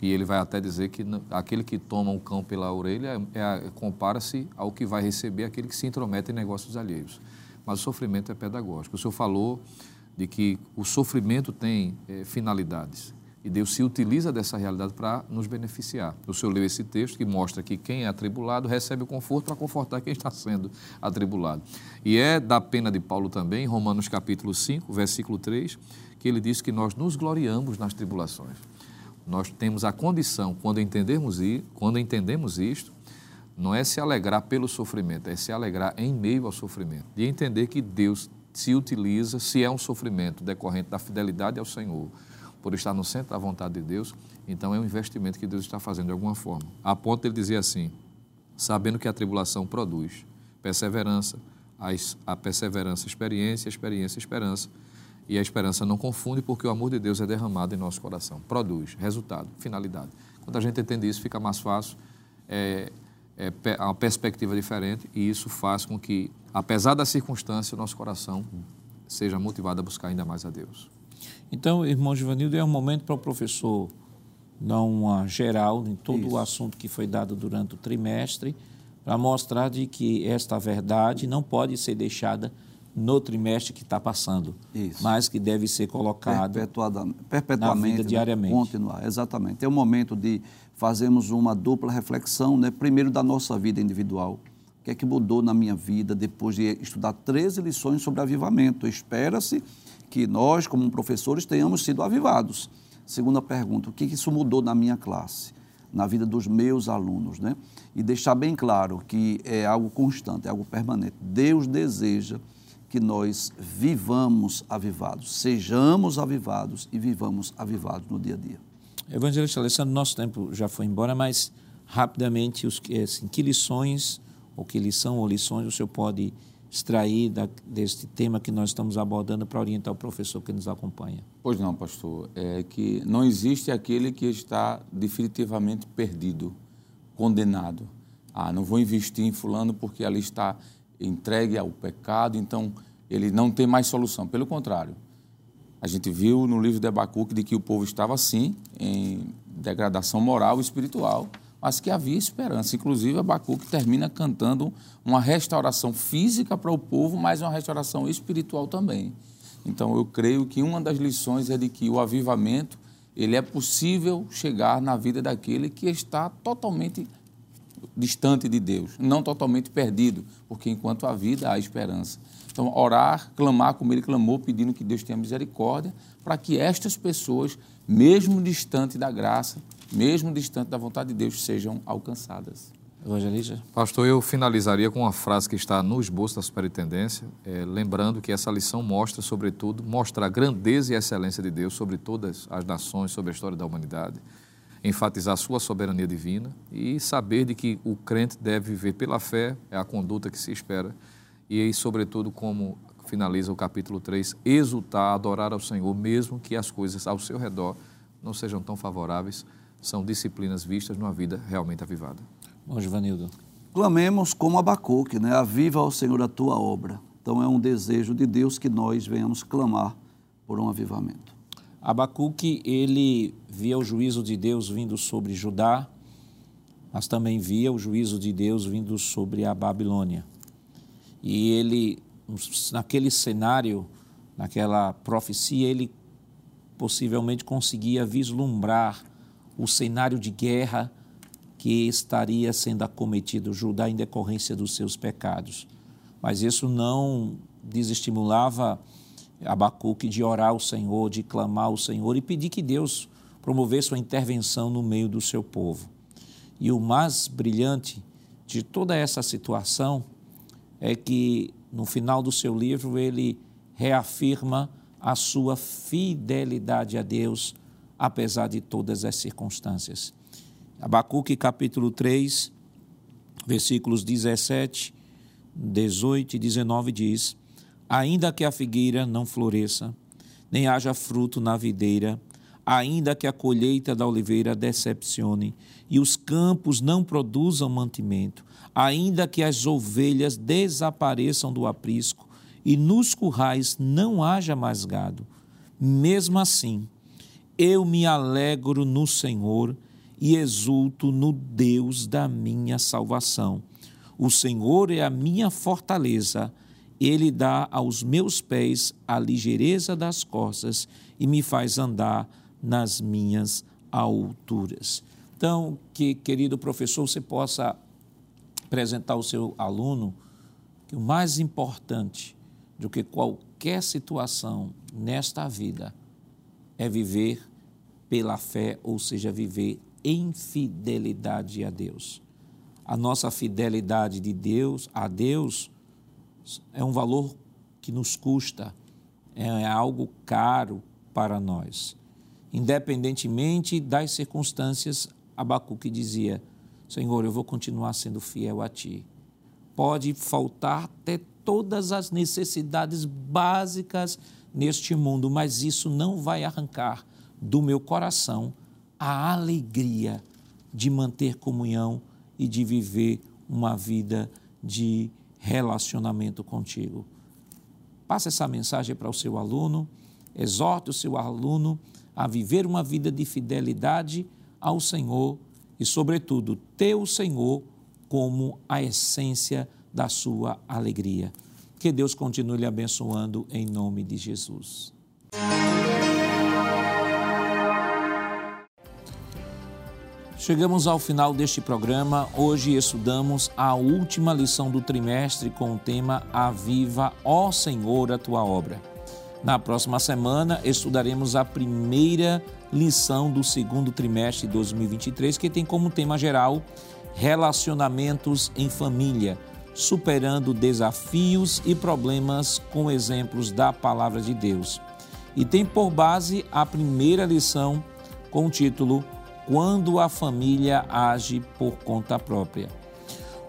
e ele vai até dizer que aquele que toma o cão pela orelha é, é, compara-se ao que vai receber aquele que se intromete em negócios alheios. Mas o sofrimento é pedagógico. O senhor falou de que o sofrimento tem é, finalidades. E Deus se utiliza dessa realidade para nos beneficiar. O senhor leu esse texto que mostra que quem é atribulado recebe o conforto para confortar quem está sendo atribulado. E é da pena de Paulo também, em Romanos capítulo 5, versículo 3, que ele diz que nós nos gloriamos nas tribulações. Nós temos a condição, quando entendemos, quando entendemos isto, não é se alegrar pelo sofrimento, é se alegrar em meio ao sofrimento. E entender que Deus se utiliza, se é um sofrimento decorrente da fidelidade ao Senhor, por estar no centro da vontade de Deus, então é um investimento que Deus está fazendo de alguma forma. A ponto de ele dizer assim, sabendo que a tribulação produz perseverança, a perseverança, experiência, a experiência, esperança. E a esperança não confunde porque o amor de Deus é derramado em nosso coração. Produz resultado, finalidade. Quando a gente entende isso, fica mais fácil, é, é uma perspectiva diferente e isso faz com que, apesar da circunstância, o nosso coração seja motivado a buscar ainda mais a Deus. Então, irmão Givanildo, é um momento para o professor dar uma geral em todo Isso. o assunto que foi dado durante o trimestre, para mostrar de que esta verdade não pode ser deixada no trimestre que está passando, Isso. mas que deve ser colocada perpetuamente, na vida né? diariamente. Continuar, exatamente. É o momento de fazermos uma dupla reflexão, né? primeiro da nossa vida individual, que é que mudou na minha vida depois de estudar 13 lições sobre avivamento? Espera-se que nós, como professores, tenhamos sido avivados. Segunda pergunta, o que isso mudou na minha classe, na vida dos meus alunos, né? E deixar bem claro que é algo constante, é algo permanente. Deus deseja que nós vivamos avivados, sejamos avivados e vivamos avivados no dia a dia. Evangelista Alessandro, nosso tempo já foi embora, mas rapidamente, os, assim, que lições ou que lição ou lições o senhor pode extrair da, deste tema que nós estamos abordando para orientar o professor que nos acompanha? Pois não, pastor. É que não existe aquele que está definitivamente perdido, condenado. Ah, não vou investir em fulano porque ali está entregue ao pecado, então ele não tem mais solução. Pelo contrário, a gente viu no livro de Abacuque de que o povo estava assim, em degradação moral e espiritual, mas que havia esperança. Inclusive, Abacuque termina cantando uma restauração física para o povo, mas uma restauração espiritual também. Então, eu creio que uma das lições é de que o avivamento ele é possível chegar na vida daquele que está totalmente distante de Deus, não totalmente perdido, porque enquanto há vida há esperança. Então, orar, clamar como ele clamou, pedindo que Deus tenha misericórdia, para que estas pessoas, mesmo distante da graça, mesmo distante da vontade de Deus, sejam alcançadas. Evangelista? Pastor, eu finalizaria com uma frase que está no esboço da superintendência, é, lembrando que essa lição mostra, sobretudo, mostra a grandeza e a excelência de Deus sobre todas as nações, sobre a história da humanidade, enfatizar a sua soberania divina e saber de que o crente deve viver pela fé, é a conduta que se espera, e aí, sobretudo, como finaliza o capítulo 3, exultar, adorar ao Senhor, mesmo que as coisas ao seu redor não sejam tão favoráveis, são disciplinas vistas numa vida realmente avivada. Bom, Givanildo. Clamemos como Abacuque, né? Aviva ao Senhor a tua obra. Então é um desejo de Deus que nós venhamos clamar por um avivamento. Abacuque, ele via o juízo de Deus vindo sobre Judá, mas também via o juízo de Deus vindo sobre a Babilônia. E ele, naquele cenário, naquela profecia, ele possivelmente conseguia vislumbrar o cenário de guerra que estaria sendo acometido Judá em decorrência dos seus pecados. Mas isso não desestimulava Abacuque de orar ao Senhor, de clamar ao Senhor e pedir que Deus promovesse uma intervenção no meio do seu povo. E o mais brilhante de toda essa situação é que no final do seu livro ele reafirma a sua fidelidade a Deus apesar de todas as circunstâncias. Abacuque capítulo 3, versículos 17, 18 e 19 diz: Ainda que a figueira não floresça, nem haja fruto na videira, ainda que a colheita da oliveira decepcione e os campos não produzam mantimento, ainda que as ovelhas desapareçam do aprisco e nos currais não haja mais gado, mesmo assim eu me alegro no Senhor e exulto no Deus da minha salvação. O Senhor é a minha fortaleza, ele dá aos meus pés a ligeireza das costas e me faz andar nas minhas alturas. Então, que querido professor, você possa apresentar ao seu aluno que o mais importante do que qualquer situação nesta vida é viver pela fé, ou seja, viver em fidelidade a Deus. A nossa fidelidade de Deus a Deus é um valor que nos custa, é algo caro para nós. Independentemente das circunstâncias, Abacuque dizia: Senhor, eu vou continuar sendo fiel a Ti. Pode faltar até todas as necessidades básicas neste mundo, mas isso não vai arrancar do meu coração a alegria de manter comunhão e de viver uma vida de relacionamento contigo. Passe essa mensagem para o seu aluno, exorte o seu aluno a viver uma vida de fidelidade ao Senhor e, sobretudo, ter o Senhor como a essência da sua alegria. Que Deus continue lhe abençoando em nome de Jesus. Chegamos ao final deste programa. Hoje estudamos a última lição do trimestre com o tema Aviva, ó Senhor, a tua obra. Na próxima semana estudaremos a primeira lição do segundo trimestre de 2023, que tem como tema geral Relacionamentos em família, superando desafios e problemas com exemplos da palavra de Deus. E tem por base a primeira lição com o título quando a família age por conta própria.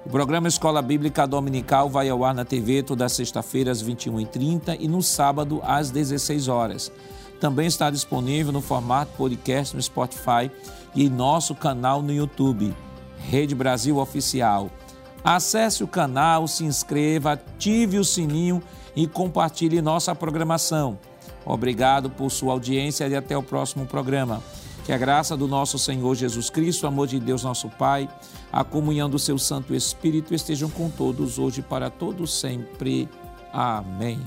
O programa Escola Bíblica Dominical vai ao ar na TV toda sexta-feira às 21h30 e no sábado às 16 horas. Também está disponível no formato podcast no Spotify e em nosso canal no YouTube, Rede Brasil Oficial. Acesse o canal, se inscreva, ative o sininho e compartilhe nossa programação. Obrigado por sua audiência e até o próximo programa. Que a graça do nosso Senhor Jesus Cristo, o amor de Deus nosso Pai, a comunhão do seu Santo Espírito estejam com todos hoje para todos sempre. Amém.